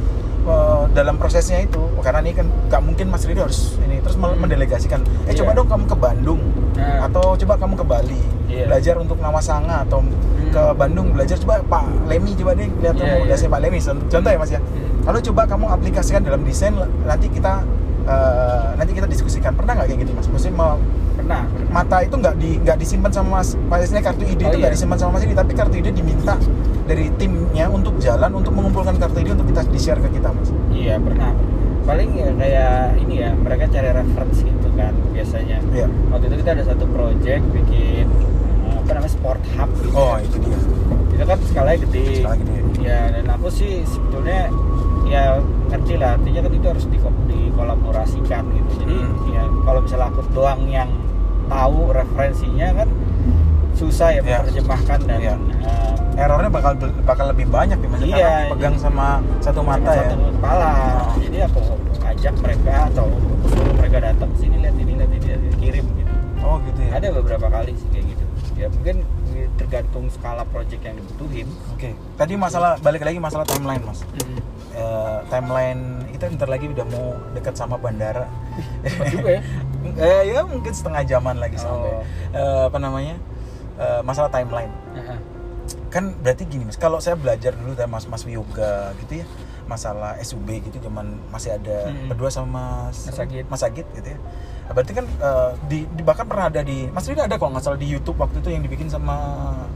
eh, dalam prosesnya itu, karena ini kan nggak mungkin Mas Riri harus ini terus Hmm. mendelegasikan. Eh Iya. coba dong kamu ke Bandung Nah. atau coba kamu ke Bali Iya. belajar untuk Nawasanga atau ke Bandung belajar coba Pak Lemi coba deh lihat Iya, rekomendasi iya. Pak Lemi contoh ya Mas ya Hmm. lalu coba kamu aplikasikan dalam desain nanti kita eh, nanti kita diskusikan pernah nggak kayak gitu Mas maksudnya mau Pernah. pernah. mata itu nggak di nggak disimpan sama Mas maksudnya kartu ide Oh, itu nggak iya. disimpan sama Mas ini tapi kartu ide diminta dari timnya untuk jalan untuk mengumpulkan kartu ide untuk kita di share ke kita Mas Iya pernah. Paling ya kayak ini ya mereka cari reference gitu kan biasanya. Iya. Waktu itu kita ada satu project bikin eh, apa namanya sport hub gitu. oh ya. itu dia Itu kan skalanya gede. Skala gede. Ya dan aku sih sebetulnya ya ngerti lah artinya kan itu harus diko- dikolaborasikan gitu. Jadi Hmm. ya kalau misalnya aku doang yang tahu referensinya kan susah ya Iya. menerjemahkan dan Iya. eh, errornya bakal bakal lebih banyak ya Mas Iya, karena pegang jadi- sama satu sama mata ya satu kepala Oh. jadi aku ajak mereka atau suruh mereka datang sini lihat ini lihat ini lihat ini, kirim gitu oh gitu ya ada beberapa kali sih kayak gitu ya mungkin tergantung skala project yang dibutuhin Oke, tadi masalah balik lagi masalah timeline mas. Eh, timeline itu ntar lagi udah mau dekat sama bandara. Juga ya (laughs) eh, ya mungkin setengah jaman lagi sampai. Oh. Eh, apa namanya? Eh, masalah timeline. Heeh. Kan berarti gini mas, kalau saya belajar dulu dari mas mas yoga gitu ya, masalah SUB gitu, cuman masih ada Mm-mm. berdua sama mas Mas Agit. Mas Agit gitu ya. Nah, berarti kan eh, di, di- bahkan pernah ada di Mas Rida ada kok nggak salah di YouTube waktu itu yang dibikin sama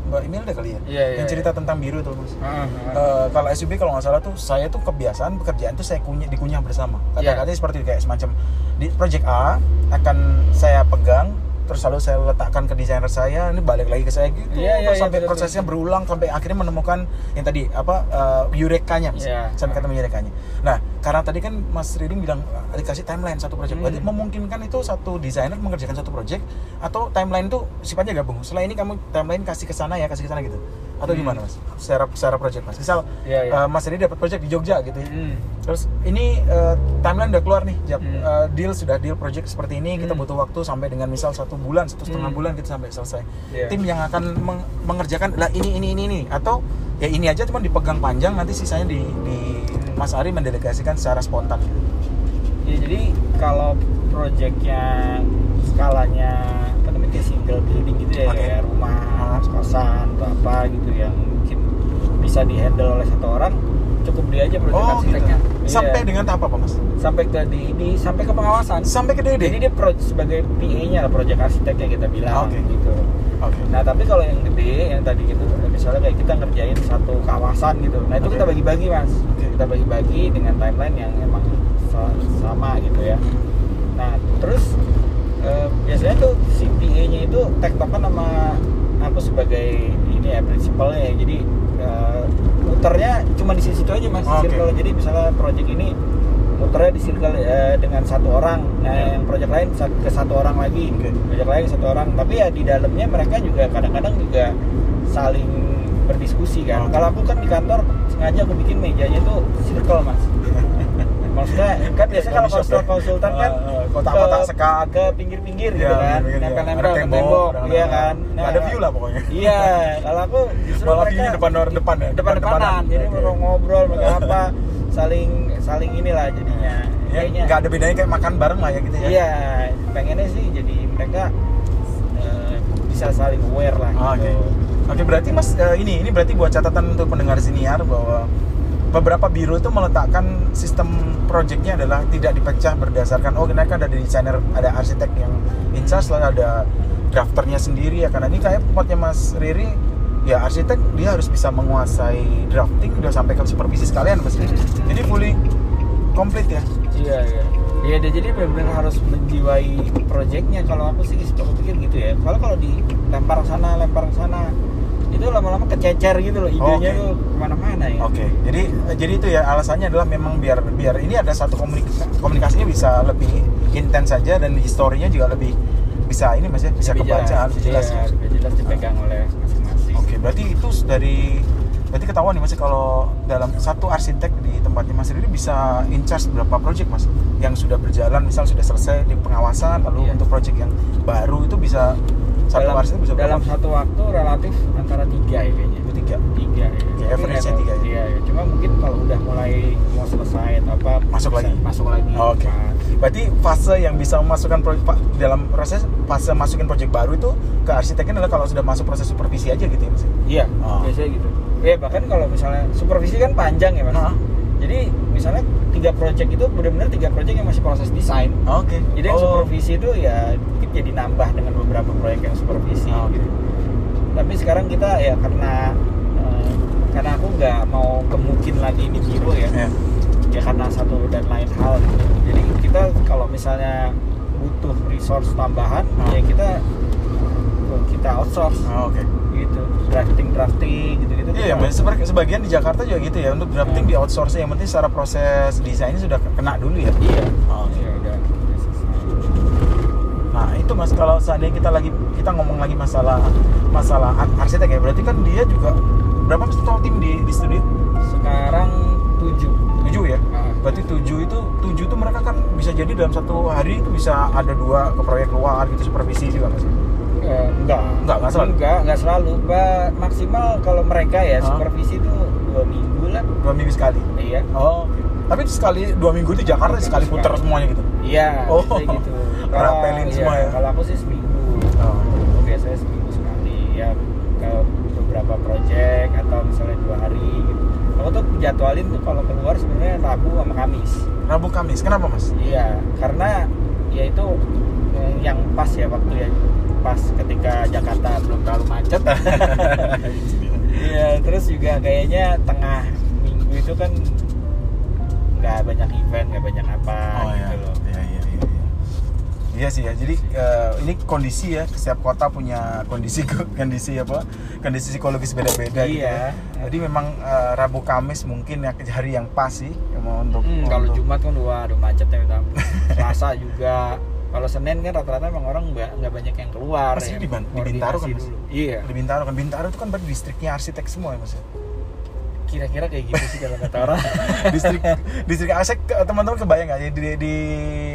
Mbak Imelda kali ya, Iya, iya, yang cerita iya. tentang biru tuh mas. Heeh, heeh. Eh, kalau SUB kalau nggak salah tuh saya tuh kebiasaan pekerjaan tuh saya kunyah dikunyah bersama. Iya. Kata-katanya seperti itu, kayak semacam di project A akan saya pegang terus lalu saya letakkan ke desainer saya ini balik lagi ke saya gitu Iya, iya, terus iya, sampai betul, prosesnya betul. berulang sampai akhirnya menemukan yang tadi apa eh, eurekanya Mas. Iya. sampai ketemu eurekanya nah karena tadi kan Mas Riding bilang eh, dikasih timeline satu project berarti Hmm. memungkinkan itu satu desainer mengerjakan satu project atau timeline itu sifatnya gabung setelah ini kamu timeline kasih ke sana ya kasih ke sana gitu atau Hmm. gimana mas secara secara project mas misal Iya, iya. eh, mas Riri dapat project di Jogja gitu ya Hmm. terus ini eh, timeline udah keluar nih Jap. Hmm. Eh, deal sudah deal project seperti ini kita Hmm. butuh waktu sampai dengan misal satu bulan satu setengah Hmm. bulan kita sampai selesai Iya. tim yang akan meng- mengerjakan lah ini ini ini ini atau ya ini aja cuma dipegang panjang nanti sisanya di, di Mas Ari mendelegasikan secara spontan gitu. Ya, jadi kalau proyeknya skalanya apa namanya kayak single building gitu ya Oke. kayak rumah Hmm. kosan atau apa gitu yang mungkin bisa dihandle oleh satu orang cukup dia aja proyek Oh gitu. arsiteknya Iya. Sampai dengan tahap apa mas? sampai ke di, di sampai ke pengawasan Sampai ke DD. jadi dia pro, sebagai PA-nya lah proyek arsiteknya kita bilang Oke. gitu Oke. Nah tapi kalau yang gede yang tadi gitu misalnya kayak kita ngerjain satu kawasan gitu, nah itu Oke. kita bagi-bagi mas. Kita bagi-bagi dengan timeline yang emang sa- sama gitu ya. Nah terus eh, biasanya tuh si PA-nya itu tektokan sama aku sebagai ini ya prinsipalnya ya, jadi eh, muternya cuma di situ aja mas, Oke. circle. Jadi misalnya project ini muternya di circle eh, dengan satu orang, nah Ya. yang project lain ke satu orang lagi, Oke. project lain satu orang. Tapi ya di dalamnya mereka juga kadang-kadang juga saling berdiskusi kan. Oke. Kalau aku kan di kantor sengaja aku bikin mejanya tuh circle mas. (laughs) Maksudnya kan biasa kalau konsultan ya? konsultan kan Ah, ah, kotak-kotak sekat. ke pinggir-pinggir Ya, gitu kan, pinggir-pinggir, ya. nempel-nempel ke tembok, iya kan. Nggak ada view lah pokoknya. Iya, kalau aku justru Malah mereka depan- depan ya? depan-depanan. Depan-depanan. Jadi Oke. mereka ngobrol, mereka (laughs) apa, saling saling inilah jadinya. Ya, Kayaknya- nggak ada bedanya kayak makan bareng lah ya gitu ya. Iya, pengennya sih jadi mereka eh, bisa saling aware lah. Ah, gitu. Oke, berarti Mas eh, ini ini berarti buat catatan untuk pendengar siniar bahwa beberapa biro itu meletakkan sistem projectnya adalah tidak dipecah berdasarkan oh mereka ada desainer, ada arsitek yang in charge, lalu ada drafternya sendiri ya karena ini kayak tempatnya Mas Riri ya arsitek dia harus bisa menguasai drafting udah sampai ke supervisi sekalian Mas Riri. Jadi fully komplit ya. Iya iya. Iya jadi benar-benar harus menjiwai proyeknya. Kalau aku sih aku pikir gitu ya. Kalau kalau dilempar sana, lempar sana, itu lama-lama kececer gitu loh. Idenya Oke. tuh ke mana-mana ya. Oke, jadi jadi itu ya alasannya adalah memang biar biar ini ada satu komunikasi komunikasinya bisa lebih intens saja dan historinya juga lebih bisa ini mas ya bisa Lebih kebaca jelas, lebih jelas. ya. lebih jelas dipegang oleh masing-masing. Oke, berarti itu dari berarti ketahuan nih mas ya, kalau dalam satu arsitek di tempatnya mas Riri bisa in charge berapa project mas yang sudah berjalan misal sudah selesai di pengawasan lalu Iya. untuk project yang baru itu bisa satu dalam, bisa berapa? dalam satu waktu relatif antara tiga ya kayaknya. Itu tiga. Tiga ya. Average-nya nggak tahu. tiga ya? Iya, iya. Cuma mungkin kalau udah mulai mau selesai atau apa Masuk bisa lagi? Masuk lagi. Oke. Pas. Berarti fase yang bisa memasukkan proyek dalam proses fase masukin proyek baru itu ke arsiteknya adalah kalau sudah masuk proses supervisi aja gitu ya Mas. Iya, Oh. biasanya gitu. Ya bahkan kalau misalnya supervisi kan panjang ya mas. Hah? Jadi misalnya tiga project itu benar-benar tiga project yang masih proses desain. Oke. Jadi yang Oh. supervisi itu ya mungkin jadi nambah dengan beberapa proyek yang supervisi. Oh, oke. gitu. Tapi sekarang kita ya karena eh, karena aku nggak mau kemungkin lagi di biro ya. Ya. Ya karena satu dan lain hal. gitu. Jadi kita kalau misalnya butuh resource tambahan Hmm. ya kita kita outsource Oh, Oke. gitu drafting drafting gitu gitu Iya, ya, sebagian, sebagian di Jakarta juga gitu ya untuk drafting Hmm. di outsource yang penting secara proses desainnya sudah kena dulu ya. iya Oh. Nah itu mas kalau seandainya kita lagi kita ngomong lagi masalah masalah ar- arsitek ya berarti kan dia juga berapa mas total tim di di studio? sekarang tujuh Tujuh ya. Ah. Berarti tujuh itu tujuh itu mereka kan bisa jadi dalam satu hari itu bisa ada dua ke proyek keluar gitu supervisi juga mas. Eh, enggak Enggak, enggak selalu? enggak enggak selalu Pak, maksimal kalau mereka ya supervisi itu dua minggu lah Dua minggu sekali. iya Oh. Tapi sekali dua minggu di Jakarta sekali putar Sekali. semuanya gitu. iya Oh. gitu (laughs) Rapelin iya, semua ya? kalau aku sih seminggu Oh. Biasanya seminggu sekali ya ke beberapa project atau misalnya dua hari gitu aku tuh jadwalin tuh kalau keluar sebenarnya Rabu sama Kamis Rabu Kamis. Kenapa mas? Iya, karena ya itu eh, yang pas ya waktu ya pas ketika Jakarta belum terlalu macet. (laughs) Iya, terus juga kayaknya tengah minggu itu kan nggak banyak event, nggak banyak apa Oh gitu iya. loh. Iya iya iya. Iya, Iya sih ya. Jadi eh, ini kondisi ya. Setiap kota punya kondisi (laughs) kondisi apa? Kondisi psikologis beda-beda gitu Iya. ya. Jadi memang eh, Rabu Kamis mungkin ya hari yang pas sih yang mau untuk Hmm, kalau untuk- Jumat kan wah aduh macetnya. (laughs) Selasa juga kalau Senin kan rata-rata emang orang nggak banyak yang keluar Mas, ya. di di Bintaro kan, dulu. iya. Di Bintaro kan. Bintaro itu kan berarti distriknya arsitek semua ya mas ya? kira-kira kayak gitu sih kalau kata orang. (laughs) Distrik distrik arsitek ke- teman-teman kebayang nggak? Ya di, di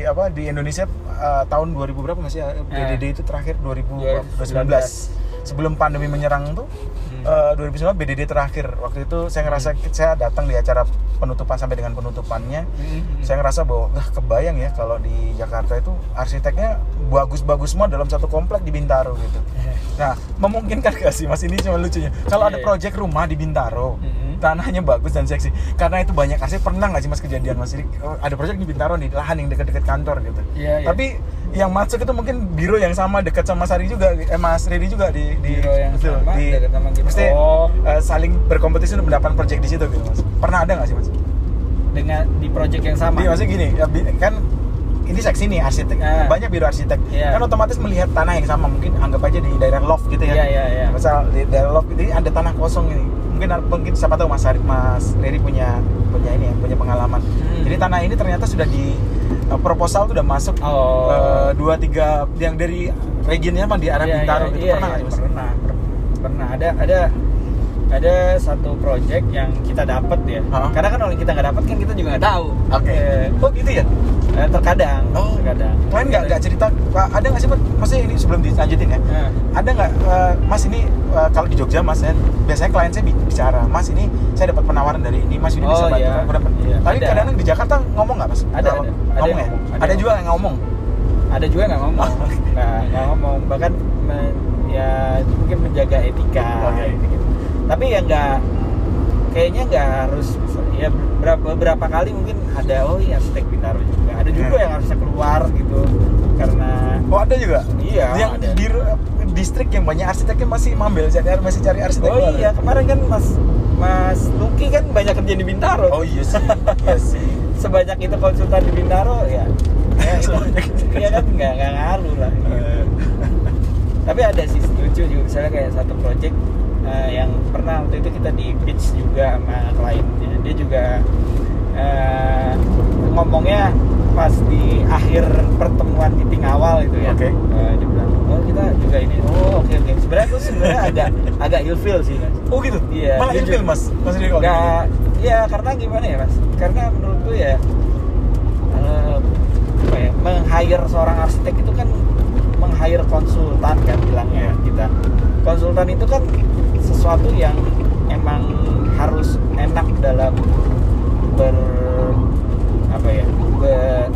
apa di Indonesia uh, tahun 2000 berapa mas ya? BDD itu terakhir 2019 sebelum pandemi menyerang tuh Hmm. eh, 2019 BDD terakhir. Waktu itu saya ngerasa saya datang di acara penutupan sampai dengan penutupannya. Hmm. saya ngerasa bahwa ah, kebayang ya kalau di Jakarta itu arsiteknya bagus-bagus semua dalam satu komplek di Bintaro gitu. Nah memungkinkan gak sih mas ini cuma lucunya kalau ada Iya. proyek rumah di Bintaro Mhm. tanahnya bagus dan seksi karena itu banyak arsitek pernah nggak sih mas kejadian mas ini oh, ada proyek di Bintaro nih lahan yang dekat-dekat kantor gitu Iya, iya. tapi yang masuk itu mungkin biro yang sama dekat sama Sari juga eh Mas Redi juga di di Biro yang betul, sama, di dekat sama kita. mesti Oh. eh, saling berkompetisi untuk mendapatkan proyek di situ gitu mas pernah ada nggak sih mas dengan di project yang sama Iya maksudnya gini ya, kan ini seksi nih arsitek Ah. banyak biro arsitek Iya. kan otomatis melihat tanah yang sama mungkin anggap aja di daerah loft gitu ya Iya, iya, iya. misal di daerah loft ini ada tanah kosong ini mungkin mungkin siapa tahu Mas Arif Mas Riri punya punya ini ya punya pengalaman Hmm. jadi tanah ini ternyata sudah di uh, proposal tuh udah masuk Oh. uh, dua tiga yang dari regionnya mah di arah Iya, Bintaro iya, gitu iya, pernah Mas? pernah per- pernah ada ada ada satu project yang kita dapat ya. Hah? karena kan kalau kita nggak dapat kan kita juga nggak tahu. Oke. Eh, oh gitu ya? Eh, terkadang Oh, terkadang. kalian nggak? Nggak cerita? Ada nggak sih Mas? maksudnya ini sebelum dilanjutin ya. Nah, ada nggak eh, Mas ini eh, kalau di Jogja Mas ya biasanya klien saya bi- bicara Mas ini saya dapat penawaran dari ini Mas ini bisa Oh, bantu iya. berapa?" Iya, tapi ada. kadang-kadang di Jakarta ngomong nggak Mas? Ada, Kalau ada. Ada ngomong yang ya? ngomong, ada ada juga yang ngomong? Ada juga nggak ngomong. (laughs) Nggak ngomong. Bahkan me- ya mungkin menjaga etika. Oke. gitu. Tapi ya nggak kayaknya nggak harus ya berapa beberapa kali mungkin ada oh iya arsitek Bintaro juga. Ada juga Hmm. yang harusnya keluar gitu karena oh ada juga? Iya, yang ada. di ru- distrik yang banyak arsiteknya masih mambil cari masih cari arsitek oh iya kemarin kan Mas Mas Luki kan banyak kerja di Bintaro. Oh iya sih iya (laughs) sih. Sebanyak itu konsultan di Bintaro ya. (laughs) Ya itu. Sebanyak itu. Ya kan nggak nggak ngaruh lah gitu. Eh, tapi ada sih lucu juga. Misalnya kayak satu project eh, yang pernah waktu itu kita di pitch juga sama kliennya. Dia juga eh, ngomongnya pas di akhir pertemuan meeting awal itu ya. Oke. Eh, dia bilang oh kita juga ini. Oh oke oke. Sebenarnya tuh sebenarnya agak (laughs) agak ilfil sih mas. Oh gitu? Iya, malah jujur. ilfil Mas? Mas kalau nggak ya karena gimana ya mas? Karena menurutku ya eh, apa ya meng-hire seorang arsitek itu kan meng-hire konsultan kan bilangnya. Kita konsultan itu kan sesuatu yang emang harus enak dalam ber apa ya ber,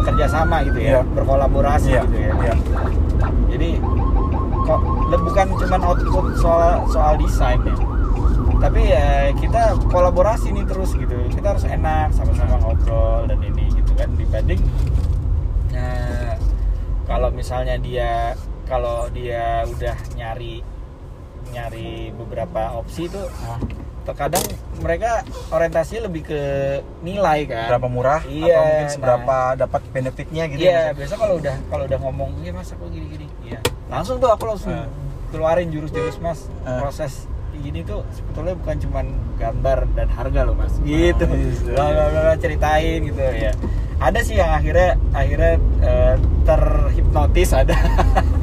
bekerja sama gitu ya Iya. berkolaborasi Iya, gitu ya. Iya. jadi kok bukan cuman output soal soal desain ya. Tapi ya kita kolaborasi nih terus gitu. Kita harus enak sama-sama ngobrol dan ini gitu kan. Dibanding eh, kalau misalnya dia kalau dia udah nyari nyari beberapa opsi itu Hah? terkadang mereka orientasinya lebih ke nilai kan berapa murah Iya, atau mungkin nah. seberapa dapat benefitnya gitu Iya, ya, biasa kalau udah kalau udah ngomong, iya mas aku gini-gini, iya. Langsung tuh aku langsung Eh. keluarin jurus-jurus mas. Eh. Proses gini tuh sebetulnya bukan cuman gambar dan harga loh mas. Gitu. Iya. Bla bla bla, bla, ceritain gitu ya. Ada sih yang akhirnya akhirnya eh, terhipnotis ada. (laughs)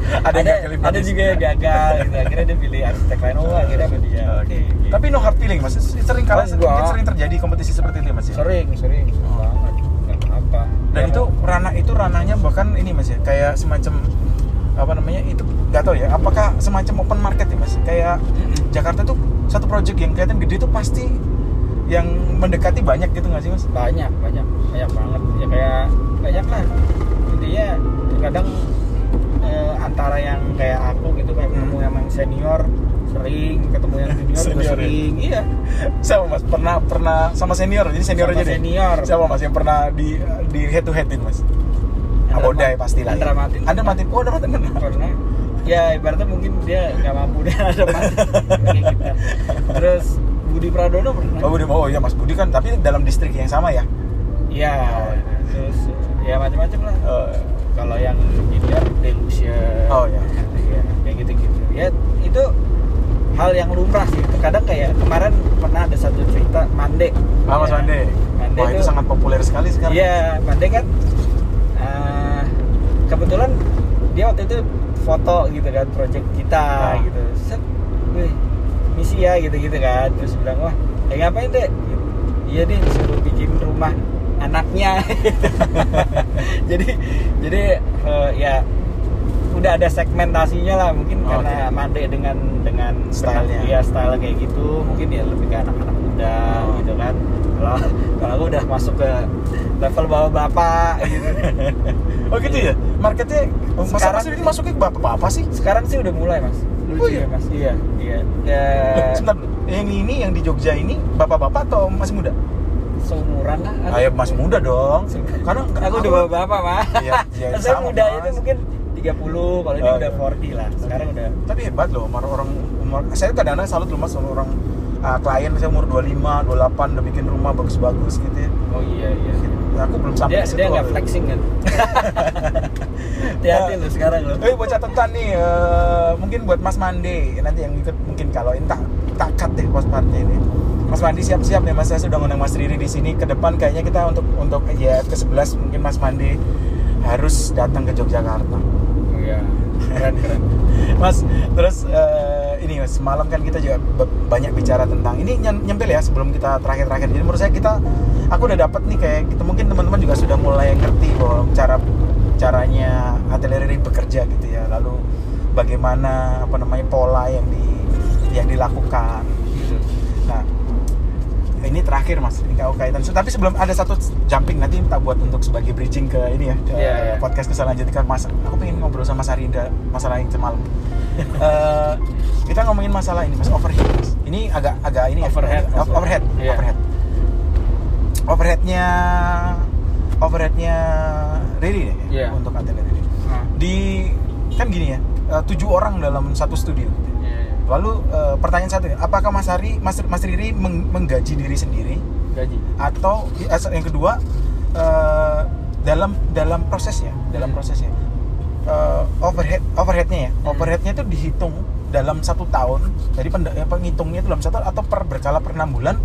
Ada hipnotis. ada juga yang gagal gitu. (laughs) Akhirnya dia pilih arsitek lain. Oh akhirnya apa dia. Oke. gitu. Tapi no hard feeling mas, sering kala Enggak. mungkin sering terjadi kompetisi seperti itu ya mas ya. sering sering banget. Nggak apa. Dan itu ranah itu ranahnya bahkan ini mas ya, kayak semacam apa namanya itu nggak tahu ya, apakah semacam open market ya mas? Kayak Jakarta tuh satu project yang kelihatan gede itu pasti yang mendekati banyak gitu nggak sih mas? banyak banyak banyak banget ya kayak banyak lah intinya terkadang eh, antara yang kayak aku gitu kayak Hmm. ketemu yang senior sering ketemu yang (laughs) junior juga Senior ya? sering iya Siapa mas? Pernah pernah sama senior, jadi senior Sama aja deh. senior. Siapa mas yang pernah di di head to headin mas? Abodai pasti lah. Andra Matin. Andra Matin. Oh, Andra Matin pernah. pernah ya ibaratnya mungkin dia nggak mampu dia (laughs) ada mati (laughs) kita terus Budi Pradono pernah Oh, Budi, oh iya Mas Budi kan, tapi dalam distrik yang sama ya. iya terus ya macam-macam lah Oh, kalau yang junior delusion Oh, iya. ya, kayak gitu gitu ya itu hal yang lumrah sih terkadang kayak kemarin pernah ada satu cerita Mande Ah, Mas Ya, Mande. Mande Wah, itu tuh- sangat populer sekali sekarang. iya Mande kan eh, kebetulan dia waktu itu foto gitu kan project kita Ah. gitu set wih misi ya gitu gitu kan terus bilang wah eh ngapain deh Gitu. iya deh disuruh bikin rumah anaknya (laughs) jadi jadi eh, ya udah ada segmentasinya lah mungkin Oh, karena. Made dengan dengan Stylenya. ya style kayak gitu mungkin ya lebih ke anak-anak muda Oh. gitu kan kalau kalau aku udah masuk ke level bawa bapak gitu (laughs) Oh gitu ya? Marketnya masa Sekarang- Mas Riri masuknya ke bapak-bapak sih? sekarang sih udah mulai mas Oh, iya? ya mas iya iya ya Eh, Sebentar, yang ini yang di Jogja ini bapak-bapak atau masih muda? seumuran lah. Ayo masih muda dong. Karena aku udah bawa bapak mah Iya, iya, (laughs) saya muda Mas. itu mungkin 30 kalau ini Oh, udah iya. 40 lah sekarang udah Tapi hebat loh, umur orang umur saya kadang-kadang salut loh mas sama orang uh, klien saya umur 25, 28 udah bikin rumah bagus-bagus gitu ya. oh iya iya Aku belum sampai dia situ. dia nggak flexing kan (laughs) hati-hati lo sekarang lo Eh buat catatan nih, eh, mungkin buat Mas Mande nanti yang ikut mungkin kalau ini tak tak cut deh post partnya ini. Mas Mandi siap-siap nih Mas saya sudah ngundang Mas Riri di sini ke depan kayaknya kita untuk untuk ya ke 11 mungkin Mas Mande harus datang ke Yogyakarta. iya keren keren (laughs) Mas, terus eh, ini semalam kan kita juga banyak bicara tentang ini nyem- nyempil ya sebelum kita terakhir-terakhir. Jadi menurut saya kita aku udah dapat nih kayak kita mungkin teman-teman juga sudah mulai ngerti bahwa cara caranya atelier ini bekerja gitu ya. Lalu bagaimana apa namanya pola yang di yang dilakukan gitu. Nah, ini terakhir mas ini kau kaitan tapi sebelum ada satu jumping nanti tak buat untuk sebagai bridging ke ini ya ke Iya, iya. podcast mas aku pengen ngobrol sama Sarinda masalah yang semalam (laughs) Eh, kita ngomongin masalah ini mas overhead mas ini agak agak ini ya, Overhead, eh, maksudnya. overhead Iya. overhead overheadnya overheadnya Riri deh Iya. untuk atelier ini Nah, di kan gini ya eh, tujuh orang dalam satu studio. Lalu eh, pertanyaan satu ya apakah Mas Hari Mas, Mas Riri meng- menggaji diri sendiri? Gaji. Atau yang kedua eh, dalam dalam prosesnya dalam Hmm. prosesnya. Eh, overhead overheadnya ya Hmm. overheadnya itu dihitung dalam satu tahun. Jadi penghitungnya itu dalam satu tahun atau per berkala per enam bulan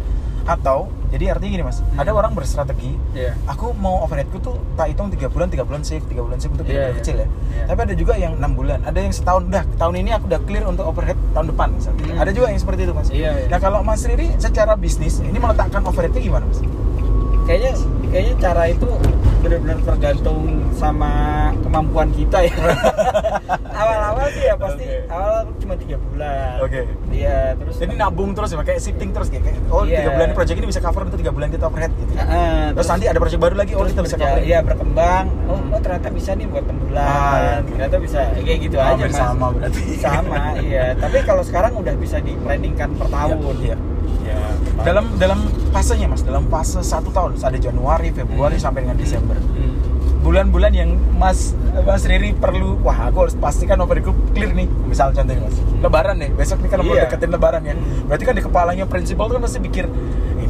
atau jadi artinya gini mas Hmm. ada orang berstrategi iya aku mau overheadku tuh tak hitung tiga bulan tiga bulan save tiga bulan save untuk Iya, biaya iya. kecil ya Iya. tapi ada juga yang enam bulan ada yang setahun udah tahun ini aku udah clear untuk overhead tahun depan misalnya Hmm. ada juga yang seperti itu mas Iya, iya. nah kalau mas Riri secara bisnis ini meletakkan overheadnya gimana mas kayaknya kayaknya cara itu benar-benar tergantung sama kemampuan kita ya (laughs) awal-awal sih ya pasti Oke. awal cuma tiga bulan Oke. iya terus jadi nabung terus ya kayak shifting terus kayak, kayak, oh Iya. tiga bulan ini project ini bisa cover untuk tiga bulan kita overhead gitu ya. Heeh, terus, nanti ada project baru lagi oh terus kita bisa cover iya berkembang oh, oh ternyata bisa nih buat enam bulan Ah, iya, ternyata bisa kayak gitu aja Hampir mas sama berarti. sama iya tapi kalau sekarang udah bisa di planningkan per tahun Iya. Ya dalam dalam fasenya mas. Dalam fase satu tahun. Ada Januari Februari Hmm. sampai dengan Desember. Hmm. bulan-bulan yang Mas Mas Riri perlu wah aku harus pastikan overheadku clear nih. Misal contohnya Mas. Lebaran deh besok nih kan mau Iya. deketin Lebaran ya. Berarti kan di kepalanya prinsipal tuh kan pasti pikir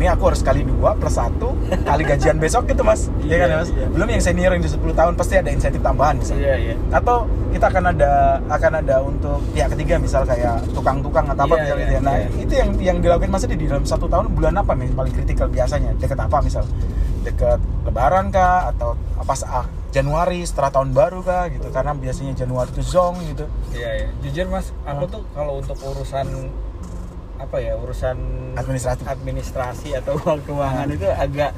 ini aku harus kali dua plus satu kali gajian besok gitu Mas Iya kan Iya, Mas iya. belum yang senior yang di 10 tahun pasti ada insentif tambahan misalnya iya iya atau kita akan ada akan ada untuk pihak ketiga misal kayak tukang-tukang atau apa Iya, misal iya, gitu ya. Nah iya. itu yang yang dilakukan mas di dalam satu tahun bulan apa nih paling kritikal biasanya deket apa misal deket Lebaran kah atau apa ah, Januari setelah tahun baru kah gitu karena biasanya Januari itu zong gitu. Iya, iya. Jujur mas, aku tuh kalau untuk urusan apa ya urusan Administratif. administrasi atau (laughs) uang keuangan itu agak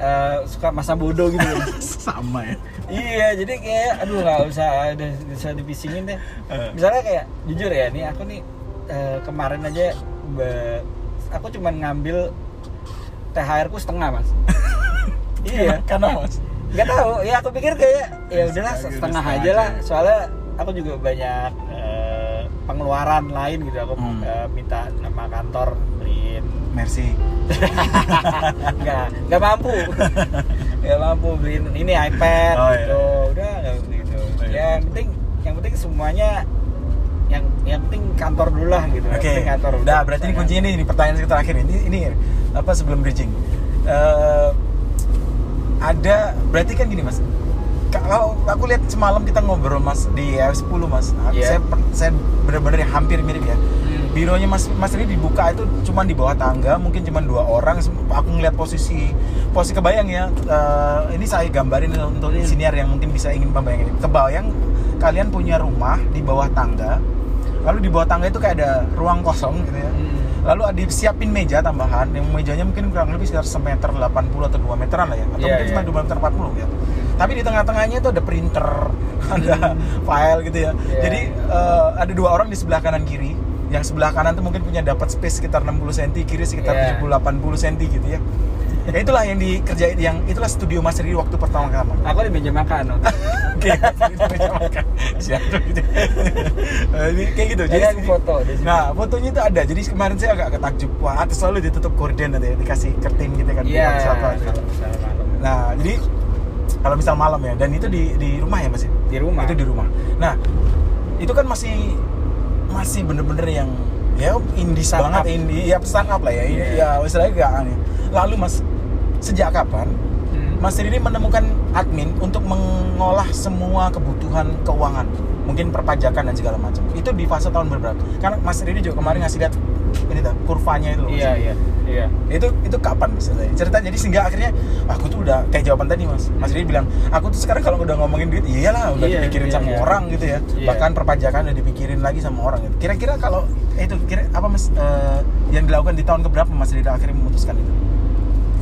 eh, suka masa bodoh gitu. (laughs) Sama ya. iya, jadi kayak aduh nggak usah udah bisa dipisingin deh. Eh. Misalnya kayak jujur ya, nih aku nih eh, kemarin aja be- aku cuman ngambil THR ku setengah mas. (laughs) iya. Karena mas. Gak tahu, ya aku pikir kayak ya udahlah Setengah, aja lah. Soalnya aku juga banyak pengeluaran lain gitu. Aku Hmm. eh, minta nama kantor beliin Merci. (laughs) nggak nggak mampu nggak mampu beliin ini iPad Oh, iya. gitu udah nggak gitu Oh, iya. ya yang penting yang penting semuanya yang yang penting kantor dulu lah gitu Oke. penting kantor Udah, udah berarti ini kuncinya nih, ini pertanyaan yang terakhir ini. Ini apa sebelum bridging? Eh, ada berarti kan gini mas. Kalau aku lihat semalam kita ngobrol mas di F10 mas, Aku- Iya. saya saya benar-benar hampir mirip ya. Hmm. bironya Mas Mas Riri dibuka itu cuma di bawah tangga, mungkin cuma dua orang. Aku ngeliat posisi posisi kebayang ya. eh, ini saya gambarin untuk Hmm. senior yang mungkin bisa ingin membayangin. Kebayang kalian punya rumah di bawah tangga. Lalu di bawah tangga itu kayak ada ruang kosong gitu ya. Hmm. Lalu disiapin meja tambahan, yang mejanya mungkin kurang lebih sekitar semeter 80 atau 2 meteran lah ya, atau Iya, mungkin iya. cuma 2 meter 40 ya. Tapi di tengah-tengahnya itu ada printer, (laughs) ada file gitu ya. Iya. Jadi eh, ada dua orang di sebelah kanan kiri. Yang sebelah kanan tuh mungkin punya dapat space sekitar 60 cm, kiri sekitar Iya. 70 80 cm gitu ya. Ya itulah yang dikerjain yang itulah studio Mas Riri waktu pertama kali. Aku di meja makan. (laughs) Oke, itu meja makan. Siap tuh gitu. (laughs) Kayak gitu. Jadi sini- foto di. Nah, fotonya itu ada. Jadi kemarin saya agak ketakjub. Wah, atas selalu ditutup gorden nanti ya, dikasih curtain gitu kan. Iya. buat siapa gitu. Nah, jadi kalau misal malam ya, dan itu di di rumah ya Mas? ya? Di rumah. Itu di rumah. Nah, itu kan masih masih bener-bener yang ya indie banget indie ya startup lah ya Iya. ya istilahnya gak aneh lalu mas sejak kapan. Mas Riri menemukan admin untuk mengolah semua kebutuhan keuangan, mungkin perpajakan dan segala macam. Itu di fase tahun berapa? Karena Mas Riri juga kemarin ngasih lihat ini tuh kurvanya itu loh. Iya, iya. Iya. Itu itu kapan Mas? Cerita jadi sehingga akhirnya aku tuh udah kayak jawaban tadi Mas. Mas Riri bilang, aku tuh sekarang kalau udah ngomongin duit, iyalah udah Iya, dipikirin iya, sama iya. orang gitu ya. Iya. Bahkan perpajakan udah dipikirin lagi sama orang gitu. Kira-kira kalau eh, itu kira apa Mas eh, yang dilakukan di tahun keberapa Mas Riri akhirnya memutuskan itu?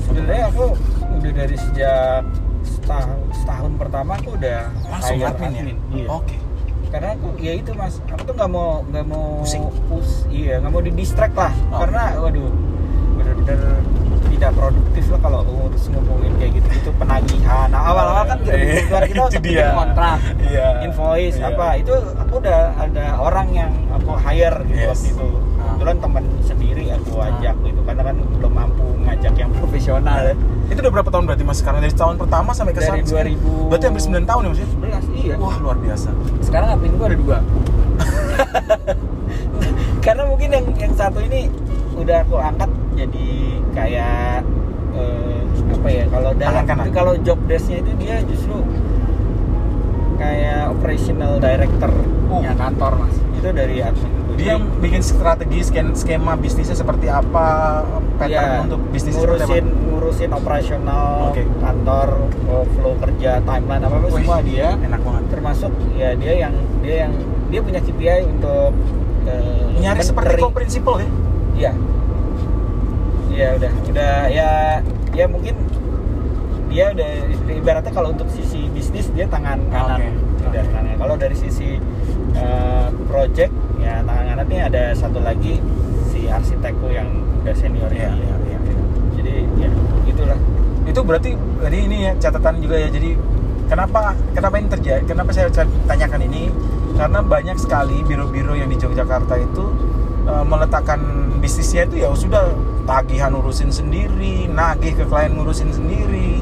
Sebenarnya aku udah dari sejak setahun, setahun pertama aku udah langsung hire admin, ya? Iya. Oke. Karena aku ya itu mas, aku tuh nggak mau nggak mau Pusing. pus, iya nggak mau di distract lah. Oh. Karena waduh bener-bener tidak produktif lah kalau ngurus ngomongin kayak gitu gitu penagihan. Nah, awal-awal kan kita Eh, (laughs) keluar kita itu untuk bikin kontrak, Iya. invoice Iya. apa itu aku udah ada orang yang aku hire gitu Yes. waktu itu. Kebetulan teman sendiri aku ajak gitu karena kan belum mampu ngajak yang (laughs) profesional ya. Itu udah berapa tahun berarti Mas sekarang dari tahun pertama sampai ke Dari sekarang? 2000 Berarti hampir 9 tahun ya Mas ya? 11 iya. Wah, luar biasa. sekarang admin gua ada dua (laughs) karena mungkin yang yang satu ini udah aku angkat jadi kayak eh, apa ya kalau dalam kalau job desknya itu dia justru kayak operational director Oh. ya kantor mas itu dari admin. Dia yang bikin strategi skema bisnisnya seperti apa, pattern Iya, untuk apa? ngurusin ngurusin operasional Oke. kantor flow kerja timeline apa apa Wih, semua dia Enak banget. termasuk ya dia yang dia yang dia punya KPI untuk eh, Nyari seperti menteri. co-principal ya? Iya. Iya udah udah ya ya mungkin dia udah ibaratnya kalau untuk sisi bisnis dia tangan kanan udah tangan kalau dari sisi eh, project ya tangan kanan ini ada satu lagi si arsitekku yang udah senior ini. iya, iya. iya. jadi ya gitulah Itu berarti jadi ini ya catatan juga ya. Jadi kenapa kenapa ini terjadi? Kenapa saya tanyakan ini? Karena banyak sekali biro-biro yang di Yogyakarta itu eh, meletakkan bisnisnya itu ya sudah tagihan urusin sendiri, nagih ke klien ngurusin sendiri.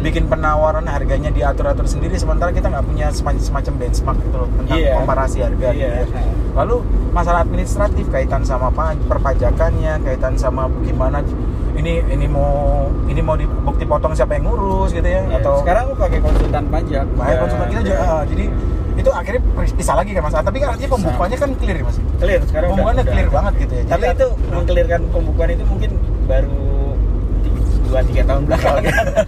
Bikin penawaran harganya diatur-atur sendiri sementara kita nggak punya semacam, semacam benchmark gitu loh tentang Iya. komparasi harga gitu Iya. ya. Lalu masalah administratif kaitan sama apa perpajakannya, kaitan sama gimana ini ini mau ini mau di bukti potong siapa yang ngurus gitu ya, Ya, atau sekarang aku pakai konsultan pajak Makanya Ya, konsultan kita juga ya. ah, jadi itu akhirnya bisa lagi kan mas Ah, tapi kan artinya pembukuannya kan clear ya mas clear sekarang udah- pembukuannya udah. clear banget gitu ya tapi Jadi- itu mengkelirkan pembukuan itu mungkin baru dua tiga tahun belakangan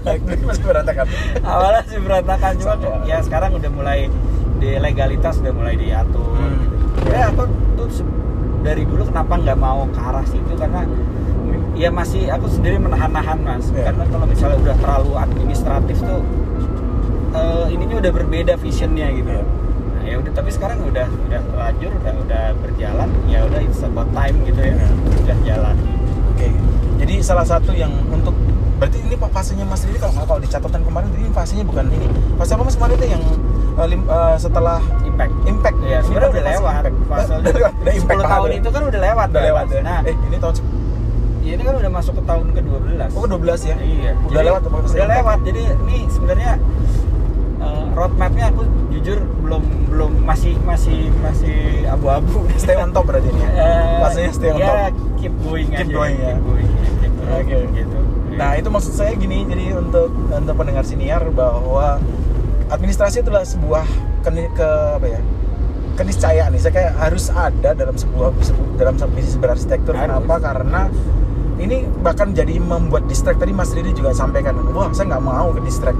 (laughs) masih berantakan. Awalnya sih berantakan cuma ya sekarang udah mulai di legalitas udah mulai diatur. Hmm. ya aku tuh dari dulu kenapa nggak mau ke arah situ? Karena ya masih aku sendiri menahan-nahan mas. Iya. karena kalau misalnya udah terlalu administratif tuh eh, ininya udah berbeda visionnya gitu. Iya. nah, ya udah tapi sekarang udah udah terlanjur udah udah berjalan ya udah it's about time gitu ya. Iya. udah jalan. Oke jadi salah satu yang untuk berarti ini fasenya mas Riri kalau kalau di catatan kemarin ini fasenya bukan ini. Fase apa mas kemarin itu yang eh, lim- eh, setelah impact. Impact. Ya Ini sebenarnya (laughs) udah lewat. Fase udah impact 10 tahun banget. itu kan udah lewat udah Mas. lewat ya? Nah eh ini tahun ya ini kan udah masuk ke tahun ke-12 oh 12 ya? Iya. udah Jadi, lewat Udah lewat. Jadi ini sebenarnya uh, roadmapnya aku jujur belum belum masih masih masih abu-abu. (laughs) stay on top berarti ini ya Eh, fasenya stay on ya, top keep going Keep aja. going, ya. Keep going. Keep going, Oke. gitu. Nah itu maksud saya gini, jadi untuk untuk pendengar senior bahwa administrasi itulah sebuah ke, ke apa ya keniscayaan nih saya kayak harus ada dalam sebuah sebu- dalam sebuah bisnis berarsitektur Harus. kenapa karena ini bahkan jadi membuat distract tadi Mas Ridi juga sampaikan wah saya nggak mau ke distract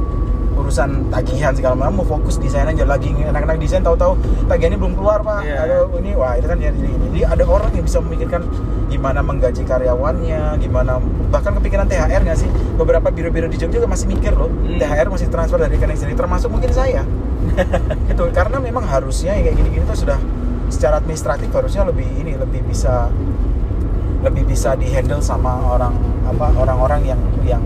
urusan tagihan segala macam mau fokus desain aja. Lagi anak-anak desain tahu-tahu tagihannya belum keluar pak. Iya. ada ini wah itu kan jadi ini jadi ada orang yang bisa memikirkan gimana menggaji karyawannya gimana bahkan kepikiran THR nggak sih? Beberapa biro-biro di Jogja juga masih mikir loh. Hmm. THR masih transfer dari rekening sendiri termasuk mungkin saya. (laughs) Itu karena memang harusnya yang kayak gini-gini tuh sudah secara administratif harusnya lebih ini lebih bisa lebih bisa dihandle sama orang apa orang-orang yang yang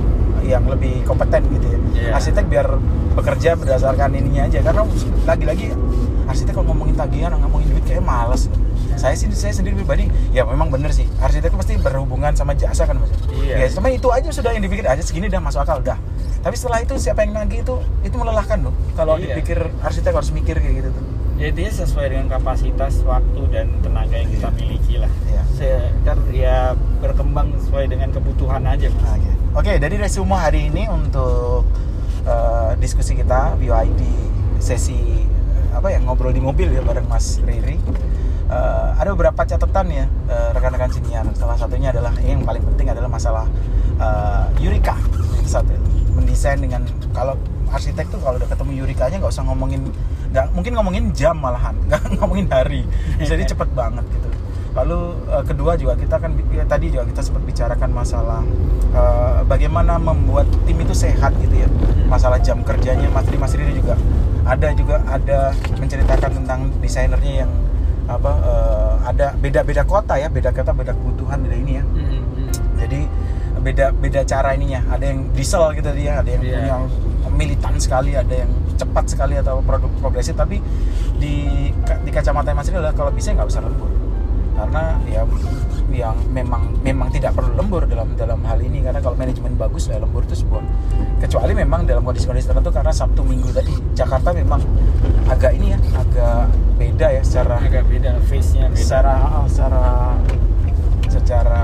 yang lebih kompeten gitu ya Iya. arsitek biar bekerja berdasarkan ininya aja karena lagi-lagi arsitek kalau ngomongin tagihan ngomongin duit kayak males saya sih saya sendiri pribadi ya memang bener sih arsitek itu pasti berhubungan sama jasa kan mas Iya. ya cuma itu aja sudah yang dipikir aja segini udah masuk akal udah tapi setelah itu siapa yang nagih itu itu melelahkan loh kalau Iya. dipikir arsitek harus mikir kayak gitu tuh ya dia sesuai dengan kapasitas waktu dan tenaga yang kita Iya. miliki lah Iya. Se- ya berkembang sesuai dengan kebutuhan aja Mas. Oke, Oke, dari resume hari ini untuk eh, diskusi kita VOID sesi eh, apa ya ngobrol di mobil ya bareng Mas Riri. Eh, ada beberapa catatan ya rekan-rekan sinian. Salah satunya adalah yang paling penting adalah masalah eh, Eureka. Satu. Mendesain dengan kalau arsitek tuh kalau udah ketemu Eureka-nya nggak usah ngomongin nggak mungkin ngomongin jam malahan (laughs) nggak ngomongin hari jadi (laughs) cepet banget gitu lalu eh, kedua juga kita kan ya, tadi juga kita sempat bicarakan masalah eh, bagaimana membuat tim itu sehat gitu ya. Masalah jam kerjanya Mas Ri Mas Riri juga ada juga ada menceritakan tentang desainernya yang apa eh, ada beda-beda kota ya beda kota beda kebutuhan beda ini ya. Hmm, hmm. jadi beda beda cara ininya. Ada yang diesel gitu dia ada yang Iya. punya militan sekali ada yang cepat sekali atau produk progresif. Tapi di di kacamata Mas Riri adalah kalau bisa nggak usah lembur karena ya yang memang memang tidak perlu lembur dalam dalam hal ini. Karena kalau manajemen bagus ya lembur itu sebuah kecuali memang dalam kondisi-kondisi tertentu karena Sabtu Minggu tadi Jakarta memang agak ini ya agak beda ya secara agak beda face nya beda. secara secara secara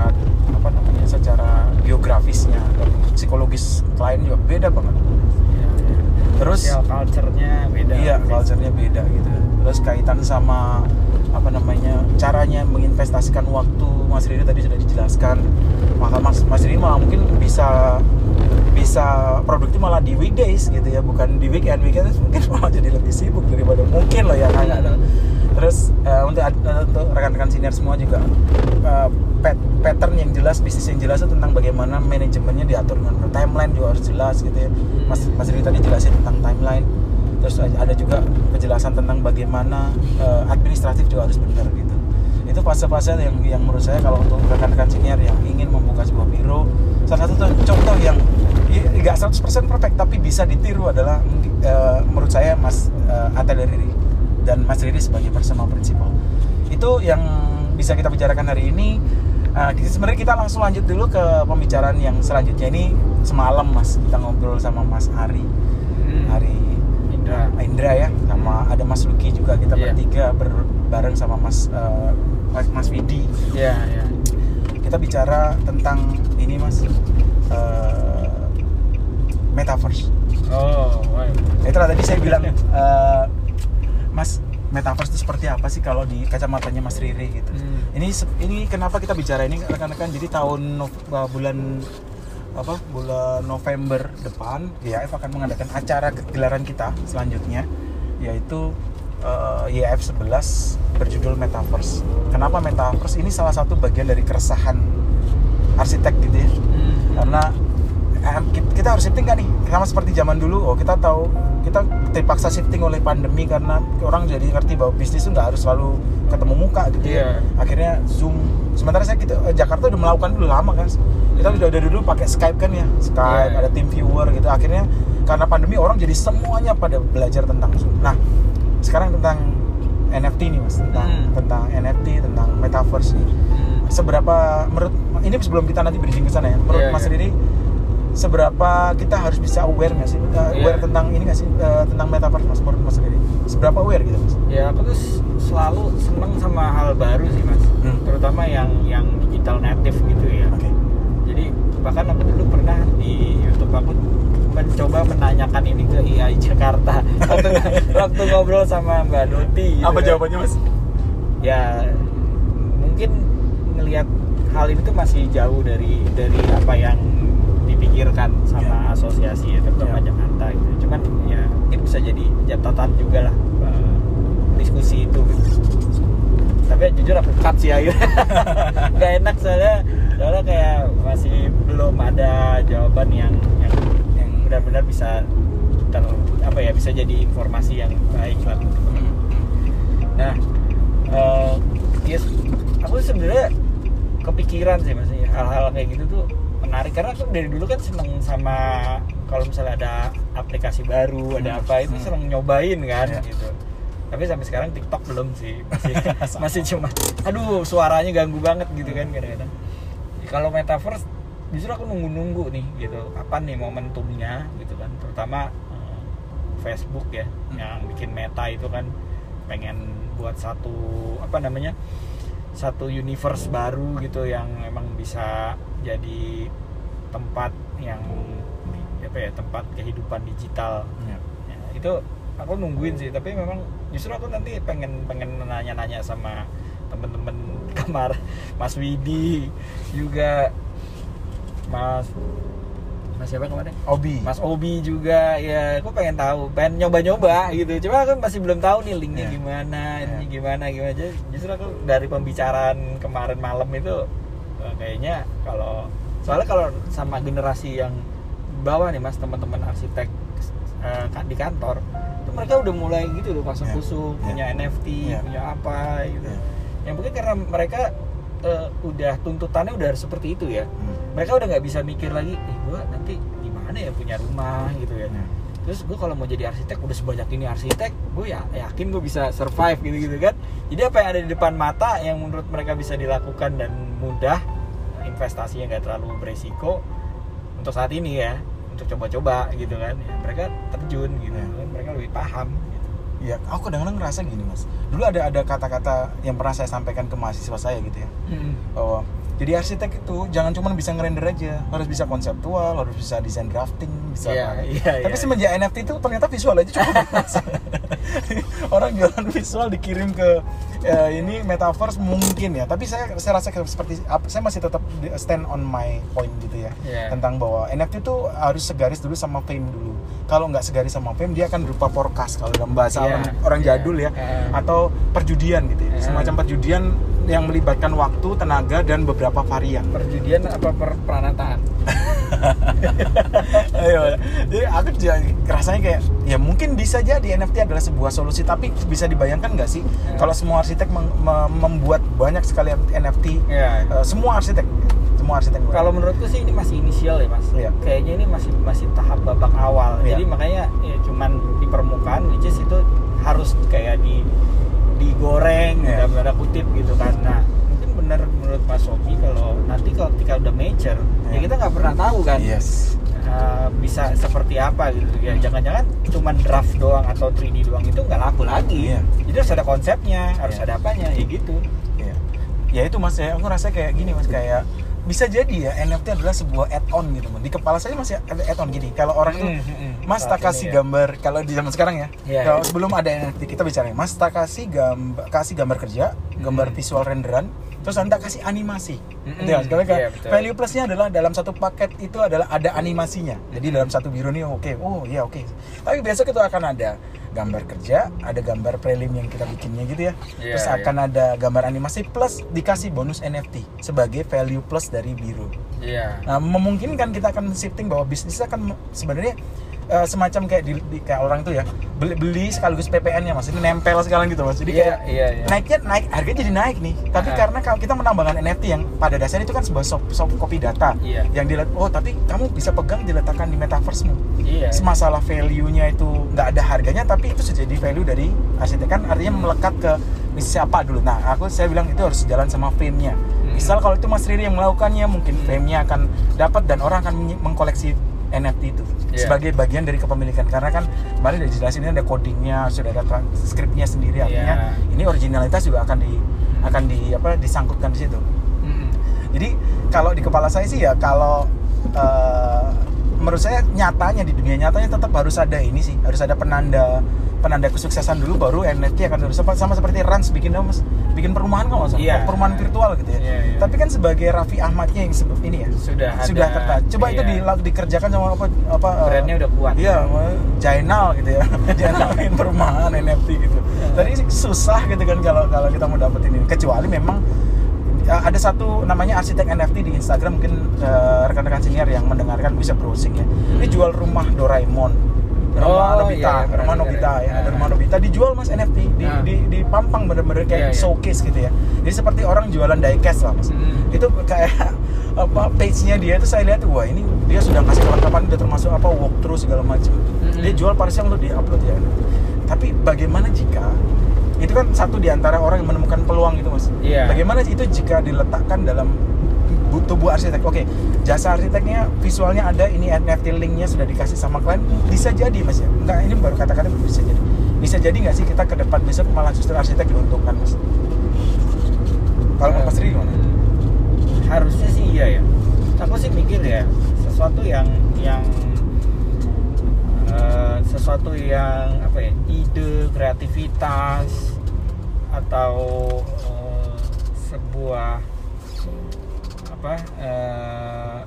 apa namanya secara geografisnya dan psikologis klien juga beda banget Ya, ya. terus Social culture-nya beda. iya culture-nya beda gitu. Terus kaitan sama apa namanya caranya menginvestasikan waktu Mas Riri tadi sudah dijelaskan. Maka Mas Mas Riri malah mungkin bisa bisa produktif malah di weekdays gitu ya bukan di weekend. Weekend mungkin (laughs) malah jadi lebih sibuk daripada mungkin loh ya. Kan terus eh, untuk untuk rekan-rekan senior semua juga eh, pat- pattern yang jelas bisnis yang jelas itu tentang bagaimana manajemennya diatur dengan benar. timeline juga harus jelas gitu ya. Mas Mas Riri tadi jelasin tentang timeline. Terus ada juga penjelasan tentang bagaimana eh, administratif juga harus benar gitu. Itu fase-fase yang yang menurut saya kalau untuk rekan-rekan senior yang ingin membuka sebuah biro salah satu contoh yang nggak 100% perfect tapi bisa ditiru adalah eh, menurut saya Mas uh, Atelier Riri dan Mas Riri sebagai personal principal. Itu yang bisa kita bicarakan hari ini. Uh, sebenarnya kita langsung lanjut dulu ke pembicaraan yang selanjutnya. Ini semalam Mas kita ngobrol sama Mas Ari. Hmm. Hari Indra. Indra ya sama ada Mas Luki juga. Kita Iya. bertiga ber- bareng sama Mas uh, Mas, Widi. Ya ya kita bicara tentang ini Mas uh, metaverse. Oh wah. itu tadi saya bilang uh, Mas metaverse itu seperti apa sih kalau di kacamatanya Mas Riri gitu Hmm. ini ini kenapa kita bicara ini rekan-rekan jadi tahun uh, bulan apa bulan November depan YF akan mengadakan acara gelaran kita selanjutnya yaitu uh, YF 11 berjudul Metaverse. Kenapa Metaverse? Ini salah satu bagian dari keresahan arsitek gitu ya. Hmm. Karena kita harus shifting kan nih sama seperti zaman dulu oh kita tahu kita terpaksa shifting oleh pandemi karena orang jadi ngerti bahwa bisnis itu nggak harus selalu ketemu muka gitu ya Iya. akhirnya zoom sementara saya gitu eh, Jakarta udah melakukan dulu lama kan kita sudah dari dulu pakai Skype kan ya Skype Iya. ada tim viewer gitu akhirnya karena pandemi orang jadi semuanya pada belajar tentang zoom nah sekarang tentang NFT nih mas tentang Hmm. tentang NFT tentang metaverse nih Hmm. seberapa menurut ini sebelum kita nanti bridging ke sana ya menurut Iya, Mas iya. Riri seberapa kita harus bisa aware nggak sih Uh, Iya. aware tentang ini nggak sih uh, tentang metaverse mas menurut Mas Riri seberapa aware gitu mas ya aku tuh selalu seneng sama hal baru sih mas Hmm. terutama yang yang digital native gitu ya oke jadi bahkan aku dulu pernah di YouTube aku mencoba menanyakan ini ke IAI Jakarta (laughs) waktu waktu ngobrol sama Mbak Doti gitu Apa kan. jawabannya mas? ya mungkin ngelihat hal ini tuh masih jauh dari dari apa yang dipikirkan sama asosiasi ya terutama Ya. Jakarta gitu. Cuman ya mungkin bisa jadi catatan juga lah eh, diskusi itu gitu. Tapi jujur aku cut sih akhirnya (laughs) nggak enak soalnya soalnya kayak masih belum ada jawaban yang yang yang benar-benar bisa ter apa ya bisa jadi informasi yang baik lah teman-teman. Nah, eh yes, aku sebenarnya kepikiran sih mas ya, hal-hal kayak gitu tuh menarik. Karena aku dari dulu kan seneng sama kalau misalnya ada aplikasi baru ada Hmm, apa itu hmm. seneng nyobain kan Iya. gitu. Tapi sampai sekarang TikTok belum sih. (laughs) Masih masih cuma aduh suaranya ganggu banget gitu kan kadang-kadang. Kalau metaverse justru aku nunggu-nunggu nih gitu. Kapan nih momentumnya gitu kan. Terutama eh, Facebook ya Hmm. yang bikin meta itu kan pengen buat satu apa namanya satu universe baru gitu yang emang bisa jadi tempat yang apa ya tempat kehidupan digital Ya. Ya, itu aku nungguin sih tapi memang justru aku nanti pengen pengen nanya-nanya sama temen-temen kamar Mas Widi juga Mas Mas siapa kemarin Obi. Mas Obi juga ya aku pengen tahu pengen nyoba-nyoba gitu cuma aku masih belum tahu nih linknya Iya. gimana ini Iya. gimana gimana Jadi justru aku dari pembicaraan kemarin malam itu kayaknya kalau soalnya kalau sama generasi yang bawah nih mas teman-teman arsitek kan di kantor itu mereka udah mulai gitu loh pasang kusuk Iya. punya NFT Iya. punya apa gitu Iya. yang mungkin karena mereka eh, udah tuntutannya udah seperti itu ya Hmm. mereka udah nggak bisa mikir lagi eh gue nanti gimana ya punya rumah gitu ya Ya. terus gue kalau mau jadi arsitek udah sebanyak ini arsitek gue ya yakin gue bisa survive gitu gitu kan jadi apa yang ada di depan mata yang menurut mereka bisa dilakukan dan mudah investasinya nggak terlalu beresiko untuk saat ini ya untuk coba-coba gitu kan ya, mereka terjun gitu Ya. kan mereka lebih paham gitu. Ya, aku kadang-kadang ngerasa gini mas. Dulu ada ada kata-kata yang pernah saya sampaikan ke mahasiswa saya gitu ya. bahwa jadi arsitek itu jangan cuma bisa ngerender aja harus bisa konseptual harus bisa desain drafting bisa Iya, apa. iya, tapi iya. semenjak NFT itu ternyata visual aja cukup (laughs) orang jualan visual dikirim ke eh, ini metaverse mungkin ya tapi saya saya rasa seperti saya masih tetap stand on my point gitu ya Iya. tentang bahwa NFT itu harus segaris dulu sama fame dulu kalau nggak segaris sama fame dia akan berupa forecast kalau dalam bahasa Iya, orang orang iya. jadul ya Eh. atau perjudian gitu ya Eh. semacam perjudian yang melibatkan waktu, tenaga dan beberapa varian. perjudian apa per peranataan (laughs) Ayo, jadi aku juga rasanya kayak ya mungkin bisa jadi NFT adalah sebuah solusi, tapi bisa dibayangkan nggak sih Ya. kalau semua arsitek membuat banyak sekali NFT, ya eh, semua arsitek, semua arsitek. kalau menurutku sih ini masih inisial ya mas Iya. kayaknya ini masih masih tahap babak awal Iya. jadi makanya ya cuman di permukaan which is itu harus kayak di digoreng Iya. dalam tanda kutip gitu kan nah benar menurut Mas Sobi kalau nanti kalau ketika udah major ya Iya. kita nggak pernah tahu kan yes, uh, bisa seperti apa gitu ya jangan-jangan cuman draft doang atau 3D doang itu nggak laku lagi Iya. jadi harus ada konsepnya harus Iya. ada apanya ya gitu ya, ya itu mas ya, aku rasa kayak gini mas kayak bisa jadi ya NFT adalah sebuah add-on gitu. Di kepala saya masih ada add-on gini. Kalau orang hmm, hmm. Mas tak kasih ini ya. gambar kalau di zaman sekarang ya. Iya, kalau iya. sebelum ada NFT kita bicara Mas tak kasih gambar kasih gambar kerja, gambar Hmm. visual renderan, terus Anda kasih animasi. Hmm, Gitu ya. Sekarang kan iya, betul. value plusnya adalah dalam satu paket itu adalah ada animasinya. Jadi dalam satu biru nih oke. Oh iya oke. Tapi besok itu akan ada gambar kerja, ada gambar prelim yang kita bikinnya gitu ya. Iya, terus iya. akan ada gambar animasi plus dikasih bonus NFT sebagai value plus dari biru. iya Nah, memungkinkan kita akan shifting bahwa bisnis akan sembenarnya eh, semacam kayak di, di- kayak orang tuh ya beli, beli sekaligus PPN-nya mas. Ini nempel sekarang gitu mas. Jadi Iya, kayak iya, iya. naiknya naik harganya jadi naik nih. Tapi Ah. karena kalau kita menambahkan NFT yang pada dasarnya itu kan sebuah soft, soft copy data Iya. yang dilihat oh tapi kamu bisa pegang diletakkan di metaverse-mu. Iya. Masalah value-nya itu nggak ada harganya tapi itu jadi value dari arsitek kan artinya melekat ke siapa dulu. Nah aku saya bilang itu harus jalan sama fame-nya. Hmm. misal kalau itu Mas Riri yang melakukannya mungkin fame-nya akan dapat dan orang akan mengkoleksi NFT itu Iya. sebagai bagian dari kepemilikan karena kan kemarin udah dijelasin ini ada codingnya sudah ada transkripnya sendiri artinya Iya. ini originalitas juga akan di akan di apa disangkutkan di situ Mm-mm. jadi kalau di kepala saya sih ya kalau eh, menurut saya nyatanya di dunia nyatanya tetap harus ada ini sih harus ada penanda penanda kesuksesan dulu baru NFT akan terus sama, sama seperti Rans bikin mas bikin perumahan kalau nggak salah Iya. perumahan virtual gitu ya Iya, iya. tapi kan sebagai Raffi Ahmadnya yang sebut ini ya Sudah ada. sudah tertarik coba itu iya. di, dikerjakan sama apa apa eh, Brandnya udah kuat. iya Jainal gitu ya (laughs) Jainal bikin perumahan NFT gitu tadi sih susah gitu kan kalau kalau kita mau dapetin ini kecuali memang ada satu namanya arsitek NFT di Instagram mungkin eh, rekan-rekan senior yang mendengarkan bisa browsing ya ini jual rumah Doraemon rumah Oh, Nobita iya, pernah rumah Nobita ya. ya ada Ah. rumah Nobita dijual mas NFT di Ah. di dipampang bener-bener kayak Iya, iya. showcase gitu ya jadi seperti orang jualan diecast lah mas Hmm. itu kayak (laughs) apa page-nya dia itu saya lihat wah ini dia sudah ngasih kelengkapan udah termasuk apa walkthrough segala macam Mm-mm. dia jual parsial untuk di upload ya tapi bagaimana jika itu kan satu di antara orang yang menemukan peluang itu mas. Iya. bagaimana itu jika diletakkan dalam bu- tubuh arsitek? Oke jasa arsiteknya visualnya ada ini NFT linknya sudah dikasih sama klien. Bisa jadi mas ya? Enggak ini baru kata-kata bisa jadi. Bisa jadi nggak sih kita ke depan besok malah justru arsitek diuntungkan mas? Kalau Eh, Mas Riri gimana? harusnya sih iya ya. Aku sih mikir ya sesuatu yang yang eh, sesuatu yang apa ya ide kreativitas atau eh, sebuah apa eh,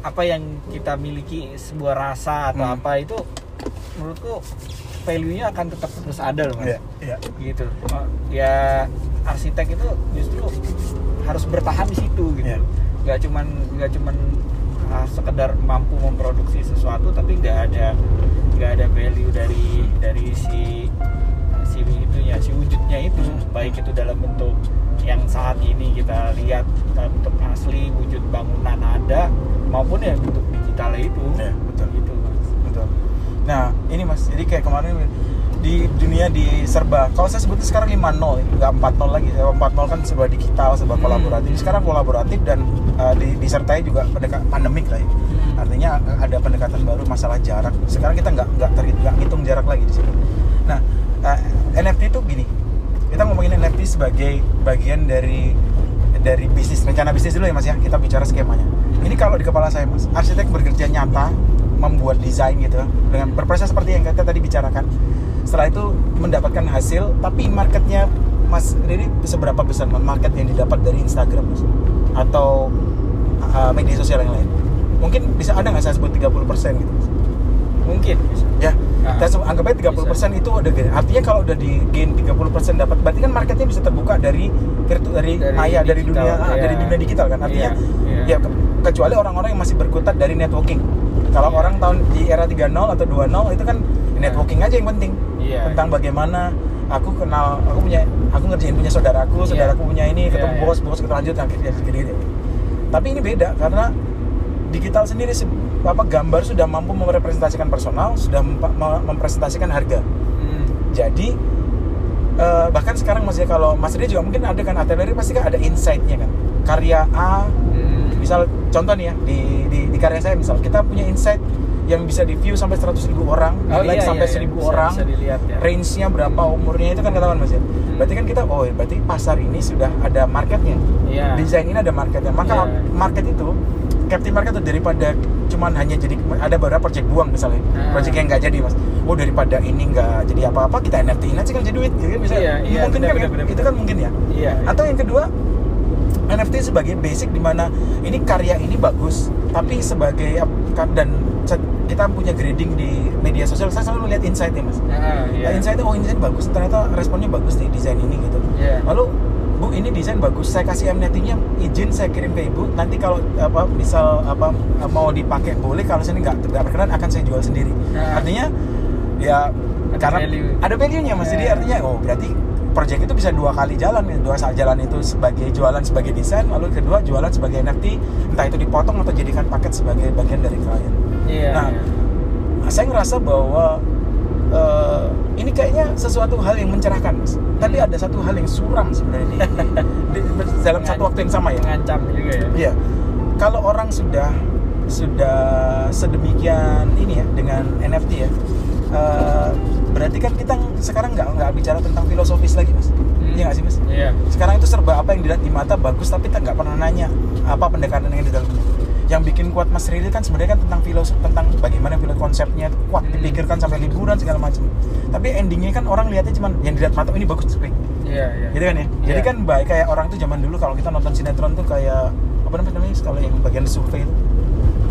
apa yang kita miliki sebuah rasa atau Hmm. apa itu menurutku value-nya akan tetap terus ada loh mas Iya, iya. gitu Oh, ya arsitek itu justru harus bertahan di situ gitu Iya. nggak cuman nggak cuman ah, sekedar mampu memproduksi sesuatu tapi nggak ada nggak ada value dari dari si si itunya si wujudnya itu baik itu dalam bentuk yang saat ini kita lihat bentuk asli wujud bangunan ada maupun ya bentuk digital itu Iya, betul. gitu mas Betul. Nah, ini Mas, jadi kayak kemarin di dunia di serba, kalau saya sebutnya sekarang 5.0, nggak 4.0 lagi. 4.0 kan serba digital, serba Hmm. kolaboratif. Sekarang kolaboratif dan uh, di- disertai juga pendekat pandemik lah ya. Hmm. Artinya ada pendekatan baru masalah jarak. Sekarang kita nggak nggak nggak ngitung jarak lagi di sini. Nah, uh, NFT itu gini. Kita ngomongin NFT sebagai bagian dari dari bisnis rencana bisnis dulu ya mas ya kita bicara skemanya ini kalau di kepala saya mas arsitek bekerja nyata membuat desain gitu dengan berproses seperti yang kita tadi bicarakan setelah itu mendapatkan hasil tapi marketnya mas Riri seberapa besar market yang didapat dari Instagram mas? Atau uh, media sosial yang lain? Mungkin bisa ada nggak saya sebut 30% gitu mas? Mungkin bisa. Ya Ah, kita anggap aja 30% itu udah gain. artinya kalau udah di gain 30% dapat berarti kan marketnya bisa terbuka dari virtu dari, Dari maya dari digital, dunia ah, iya. dari dunia digital kan? Artinya Iya, iya. ya ke- kecuali orang-orang yang masih berkutat dari networking. Kalau Iya. orang tahun di era 30 atau 20 itu kan networking aja yang penting Iya. tentang bagaimana aku kenal aku punya aku ngerjain punya saudaraku Iya. saudaraku punya ini ketemu Iya, iya. bos bos kita lanjut akhirnya gini tapi ini beda karena digital sendiri se- apa gambar sudah mampu merepresentasikan personal sudah mem- mem- mempresentasikan harga Hmm. jadi eh, bahkan sekarang masih kalau Mas Ria juga mungkin ada kan artileri pasti kan ada insight-nya kan karya A. misal contoh nih ya di, di, di karya saya misal kita punya insight yang bisa di view sampai 100 ribu orang Oh, like iya, sampai iya, iya. 1000 Bisa- orang bisa dilihat ya. range-nya berapa umurnya itu kan ketahuan mas ya berarti kan kita oh berarti pasar ini sudah ada marketnya Iya. desain ini ada marketnya maka Iya. market itu captive market itu daripada cuman hanya jadi ada beberapa project buang misalnya Ah. project yang nggak jadi mas oh daripada ini nggak jadi apa-apa kita NFT-in aja kan jadi duit gitu kan bisa Iya, iya, mungkin benar, kan benar, benar, itu kan mungkin ya Iya. atau yang kedua NFT sebagai basic di mana ini karya ini bagus tapi sebagai dan kita punya grading di media sosial saya selalu lihat insight ya mas Ah, iya. Nah, insight oh desain bagus ternyata responnya bagus di desain ini gitu Iya. lalu bu ini desain bagus saya kasih NFT-nya izin saya kirim ke ibu nanti kalau apa misal apa mau dipakai boleh kalau saya nggak tidak berkenan akan saya jual sendiri Nah. artinya ya Ada karena value. ada value-nya mas jadi Iya. artinya oh berarti project itu bisa dua kali jalan ya. dua saat jalan itu sebagai jualan sebagai desain lalu kedua jualan sebagai NFT entah itu dipotong atau jadikan paket sebagai bagian dari klien Iya. Nah, iya. saya ngerasa bahwa eh, ini kayaknya sesuatu hal yang mencerahkan mas tapi ada satu hal yang suram sebenarnya di, di- dalam satu waktu yang sama ya mengancam juga ya. Iya. Kalau orang sudah sudah sedemikian ini ya dengan NFT ya, eh, berarti kan kita sekarang nggak nggak bicara tentang filosofis lagi mas. Hmm. Iya nggak sih mas? Iya. Sekarang itu serba apa yang dilihat di mata bagus tapi kita nggak pernah nanya apa pendekatan yang di dalamnya. yang bikin kuat Mas Riri kan sebenarnya kan tentang filosofi tentang bagaimana filosofi konsepnya itu kuat Hmm. dipikirkan sampai liburan segala macam tapi endingnya kan orang lihatnya cuman yang dilihat mata "Oh, ini bagus cepet Iya, iya. gitu kan ya jadi Iya. kan baik kayak orang tuh zaman dulu kalau kita nonton sinetron tuh kayak apa namanya kalau yang bagian survei itu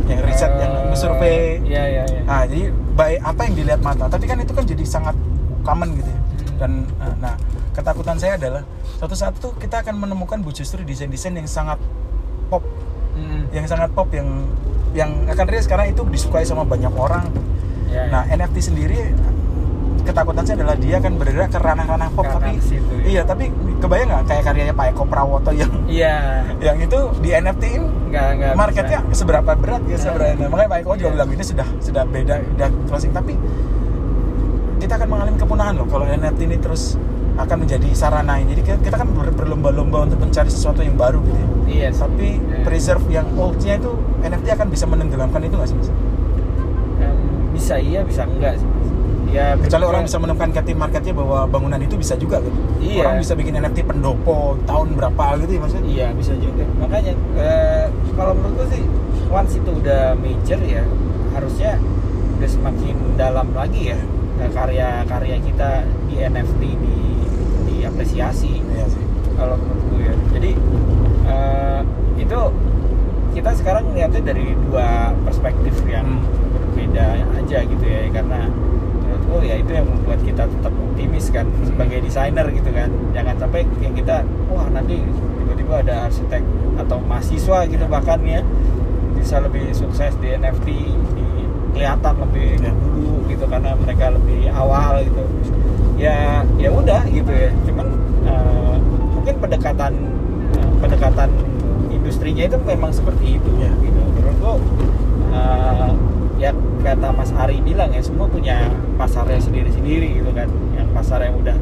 yang riset yang Eh, survei Iya, iya, iya. nah jadi baik apa yang dilihat mata tapi kan itu kan jadi sangat common gitu ya Hmm. dan eh, nah ketakutan saya adalah suatu saat tuh kita akan menemukan bu justru desain-desain yang sangat pop Mm. yang sangat pop yang yang akan real sekarang itu disukai sama banyak orang Iya, nah iya. NFT sendiri ketakutan saya adalah dia akan bergerak ke ranah-ranah pop Ke tapi situ, ya. iya tapi kebayang nggak kayak karyanya Pak Eko Prawoto yang (laughs) Iya. yang itu di NFT in Nggak, nggak marketnya bisa. seberapa berat ya Nah. sebenarnya makanya Pak Eko juga Iya. bilang ini sudah sudah beda udah closing tapi kita akan mengalami kepunahan loh kalau NFT ini terus akan menjadi sarana jadi kita, kita kan ber- berlomba-lomba untuk mencari sesuatu yang baru gitu ya Iya. sih. tapi Iya. preserve yang oldnya itu NFT akan bisa menenggelamkan itu nggak sih Mas? Bisa iya, bisa enggak sih. Ya, kecuali orang bisa menemukan captive marketnya bahwa bangunan itu bisa juga gitu Iya. orang bisa bikin NFT pendopo tahun berapa gitu ya maksudnya Iya bisa juga. Makanya eh, kalau menurutku sih once itu udah major ya harusnya udah semakin dalam lagi ya eh, karya-karya kita di NFT di diapresiasi Iya sih kalau menurutku ya. Jadi eh, itu kita sekarang melihatnya dari dua perspektif yang Hmm. berbeda aja gitu ya karena menurutku ya itu yang membuat kita tetap optimis kan sebagai desainer gitu kan jangan sampai yang kita wah nanti tiba-tiba ada arsitek atau mahasiswa gitu bahkan ya bisa lebih sukses di NFT di kelihatan lebih Ya. dulu gitu karena mereka lebih awal gitu ya ya udah gitu ya cuman eh, mungkin pendekatan eh, pendekatan industrinya itu memang seperti itu Ya. gitu menurutku eh, ya kata Mas Ari bilang ya semua punya pasarnya sendiri-sendiri gitu kan. Yang pasar yang udah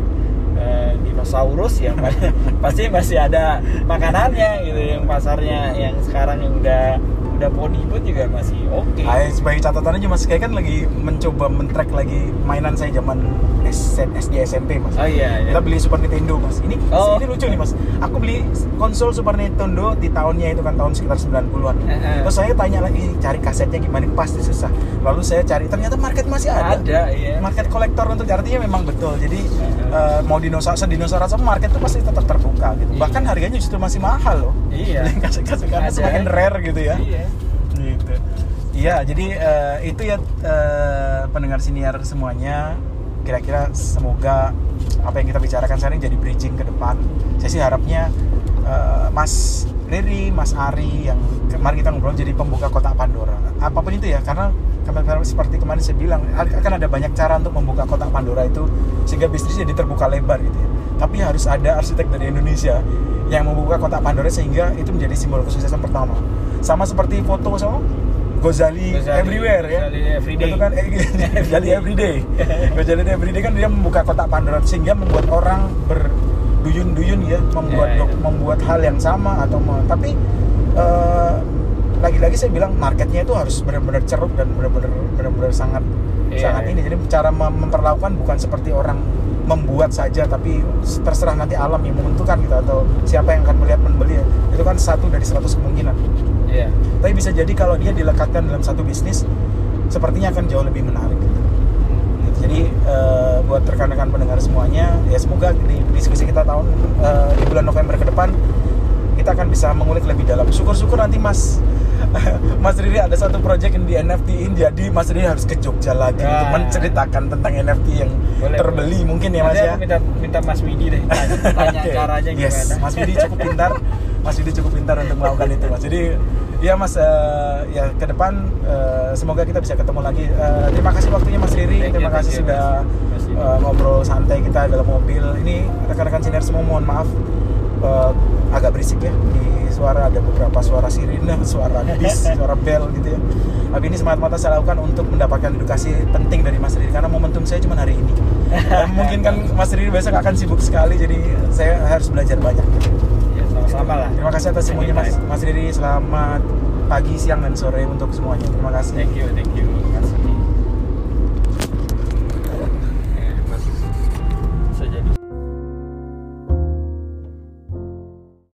eh, dinosaurus ya (laughs) pasti masih ada makanannya gitu yang pasarnya yang sekarang yang udah udah poni pun juga masih oke Ah, sebagai catatan aja mas, kayak kan lagi mencoba men-track lagi mainan saya zaman SD SMP mas. oh iya, iya. Kita beli Super Nintendo mas. Ini Oh. ini lucu nih mas. Aku beli konsol Super Nintendo di tahunnya itu kan tahun sekitar 90-an. Eh, eh. Terus saya tanya lagi cari kasetnya gimana pasti susah. Lalu saya cari ternyata market masih ada. ada ya Market kolektor untuk artinya memang betul. Jadi Eh, eh, mau dinosaurus dinosaurus market itu pasti tetap terbuka gitu. Iya. Bahkan harganya justru masih mahal loh. Iya. (laughs) Karena Ada. semakin rare gitu ya. Iya. Gitu. Iya jadi eh, itu ya eh, pendengar siniar semuanya. Kira-kira semoga apa yang kita bicarakan sekarang jadi bridging ke depan. Saya sih harapnya eh, Mas Riri, Mas Ari yang kemarin kita ngobrol jadi pembuka kotak Pandora. Apa pun itu ya karena kemarin seperti kemarin saya bilang akan ada banyak cara untuk membuka kotak Pandora itu sehingga bisnis jadi terbuka lebar gitu ya tapi harus ada arsitek dari Indonesia yang membuka kotak Pandora sehingga itu menjadi simbol kesuksesan pertama sama seperti foto sama Gozali, Gozali, everywhere ya Gozali everyday. itu kan eh, (laughs) Gozali everyday (laughs) Gozali everyday kan dia membuka kotak Pandora sehingga membuat orang berduyun-duyun ya membuat Ya, ya. dok- membuat hal yang sama atau tapi eh, lagi-lagi saya bilang marketnya itu harus benar-benar ceruk dan benar-benar benar-benar sangat Iya, sangat iya. ini jadi cara mem- memperlakukan bukan seperti orang membuat saja tapi terserah nanti alam yang menentukan gitu atau siapa yang akan melihat membeli itu kan satu dari 100 kemungkinan. Iya. Tapi bisa jadi kalau dia dilekatkan dalam satu bisnis sepertinya akan jauh lebih menarik gitu. Gitu. jadi eh, buat rekan-rekan pendengar semuanya ya semoga di diskusi kita tahun eh, di bulan November ke depan kita akan bisa mengulik lebih dalam. Syukur-syukur nanti mas (laughs) Mas Riri ada satu project yang di NFT-in jadi Mas Riri harus ke Jogja lagi untuk Ah. menceritakan tentang NFT yang Boleh, terbeli mungkin ya mas Nanti ya? minta minta Mas Widi deh tanya, (laughs) caranya yes. gimana. Mas Widi cukup pintar. Mas Widi cukup pintar untuk melakukan itu Mas. Jadi ya Mas eh, ya ke depan eh, semoga kita bisa ketemu lagi. Eh, terima kasih waktunya Mas Riri. Thank you, terima thank kasih you, sudah Mas. Eh, ngobrol santai kita dalam mobil. Ini rekan-rekan senior semua mohon maaf. Eh, agak berisik ya. Di suara ada beberapa suara sirine (laughs) suara bis (laughs) suara bel gitu ya. Tapi ini semata-mata saya lakukan untuk mendapatkan edukasi penting dari Mas Riri. Karena momentum saya cuma hari ini. (laughs) Dan mungkin kan Mas Riri besok akan sibuk sekali jadi saya harus belajar banyak. Ya sama-sama lah. Terima kasih atas semuanya Mas. Mas Riri selamat pagi siang dan sore untuk semuanya. Terima kasih. Thank you thank you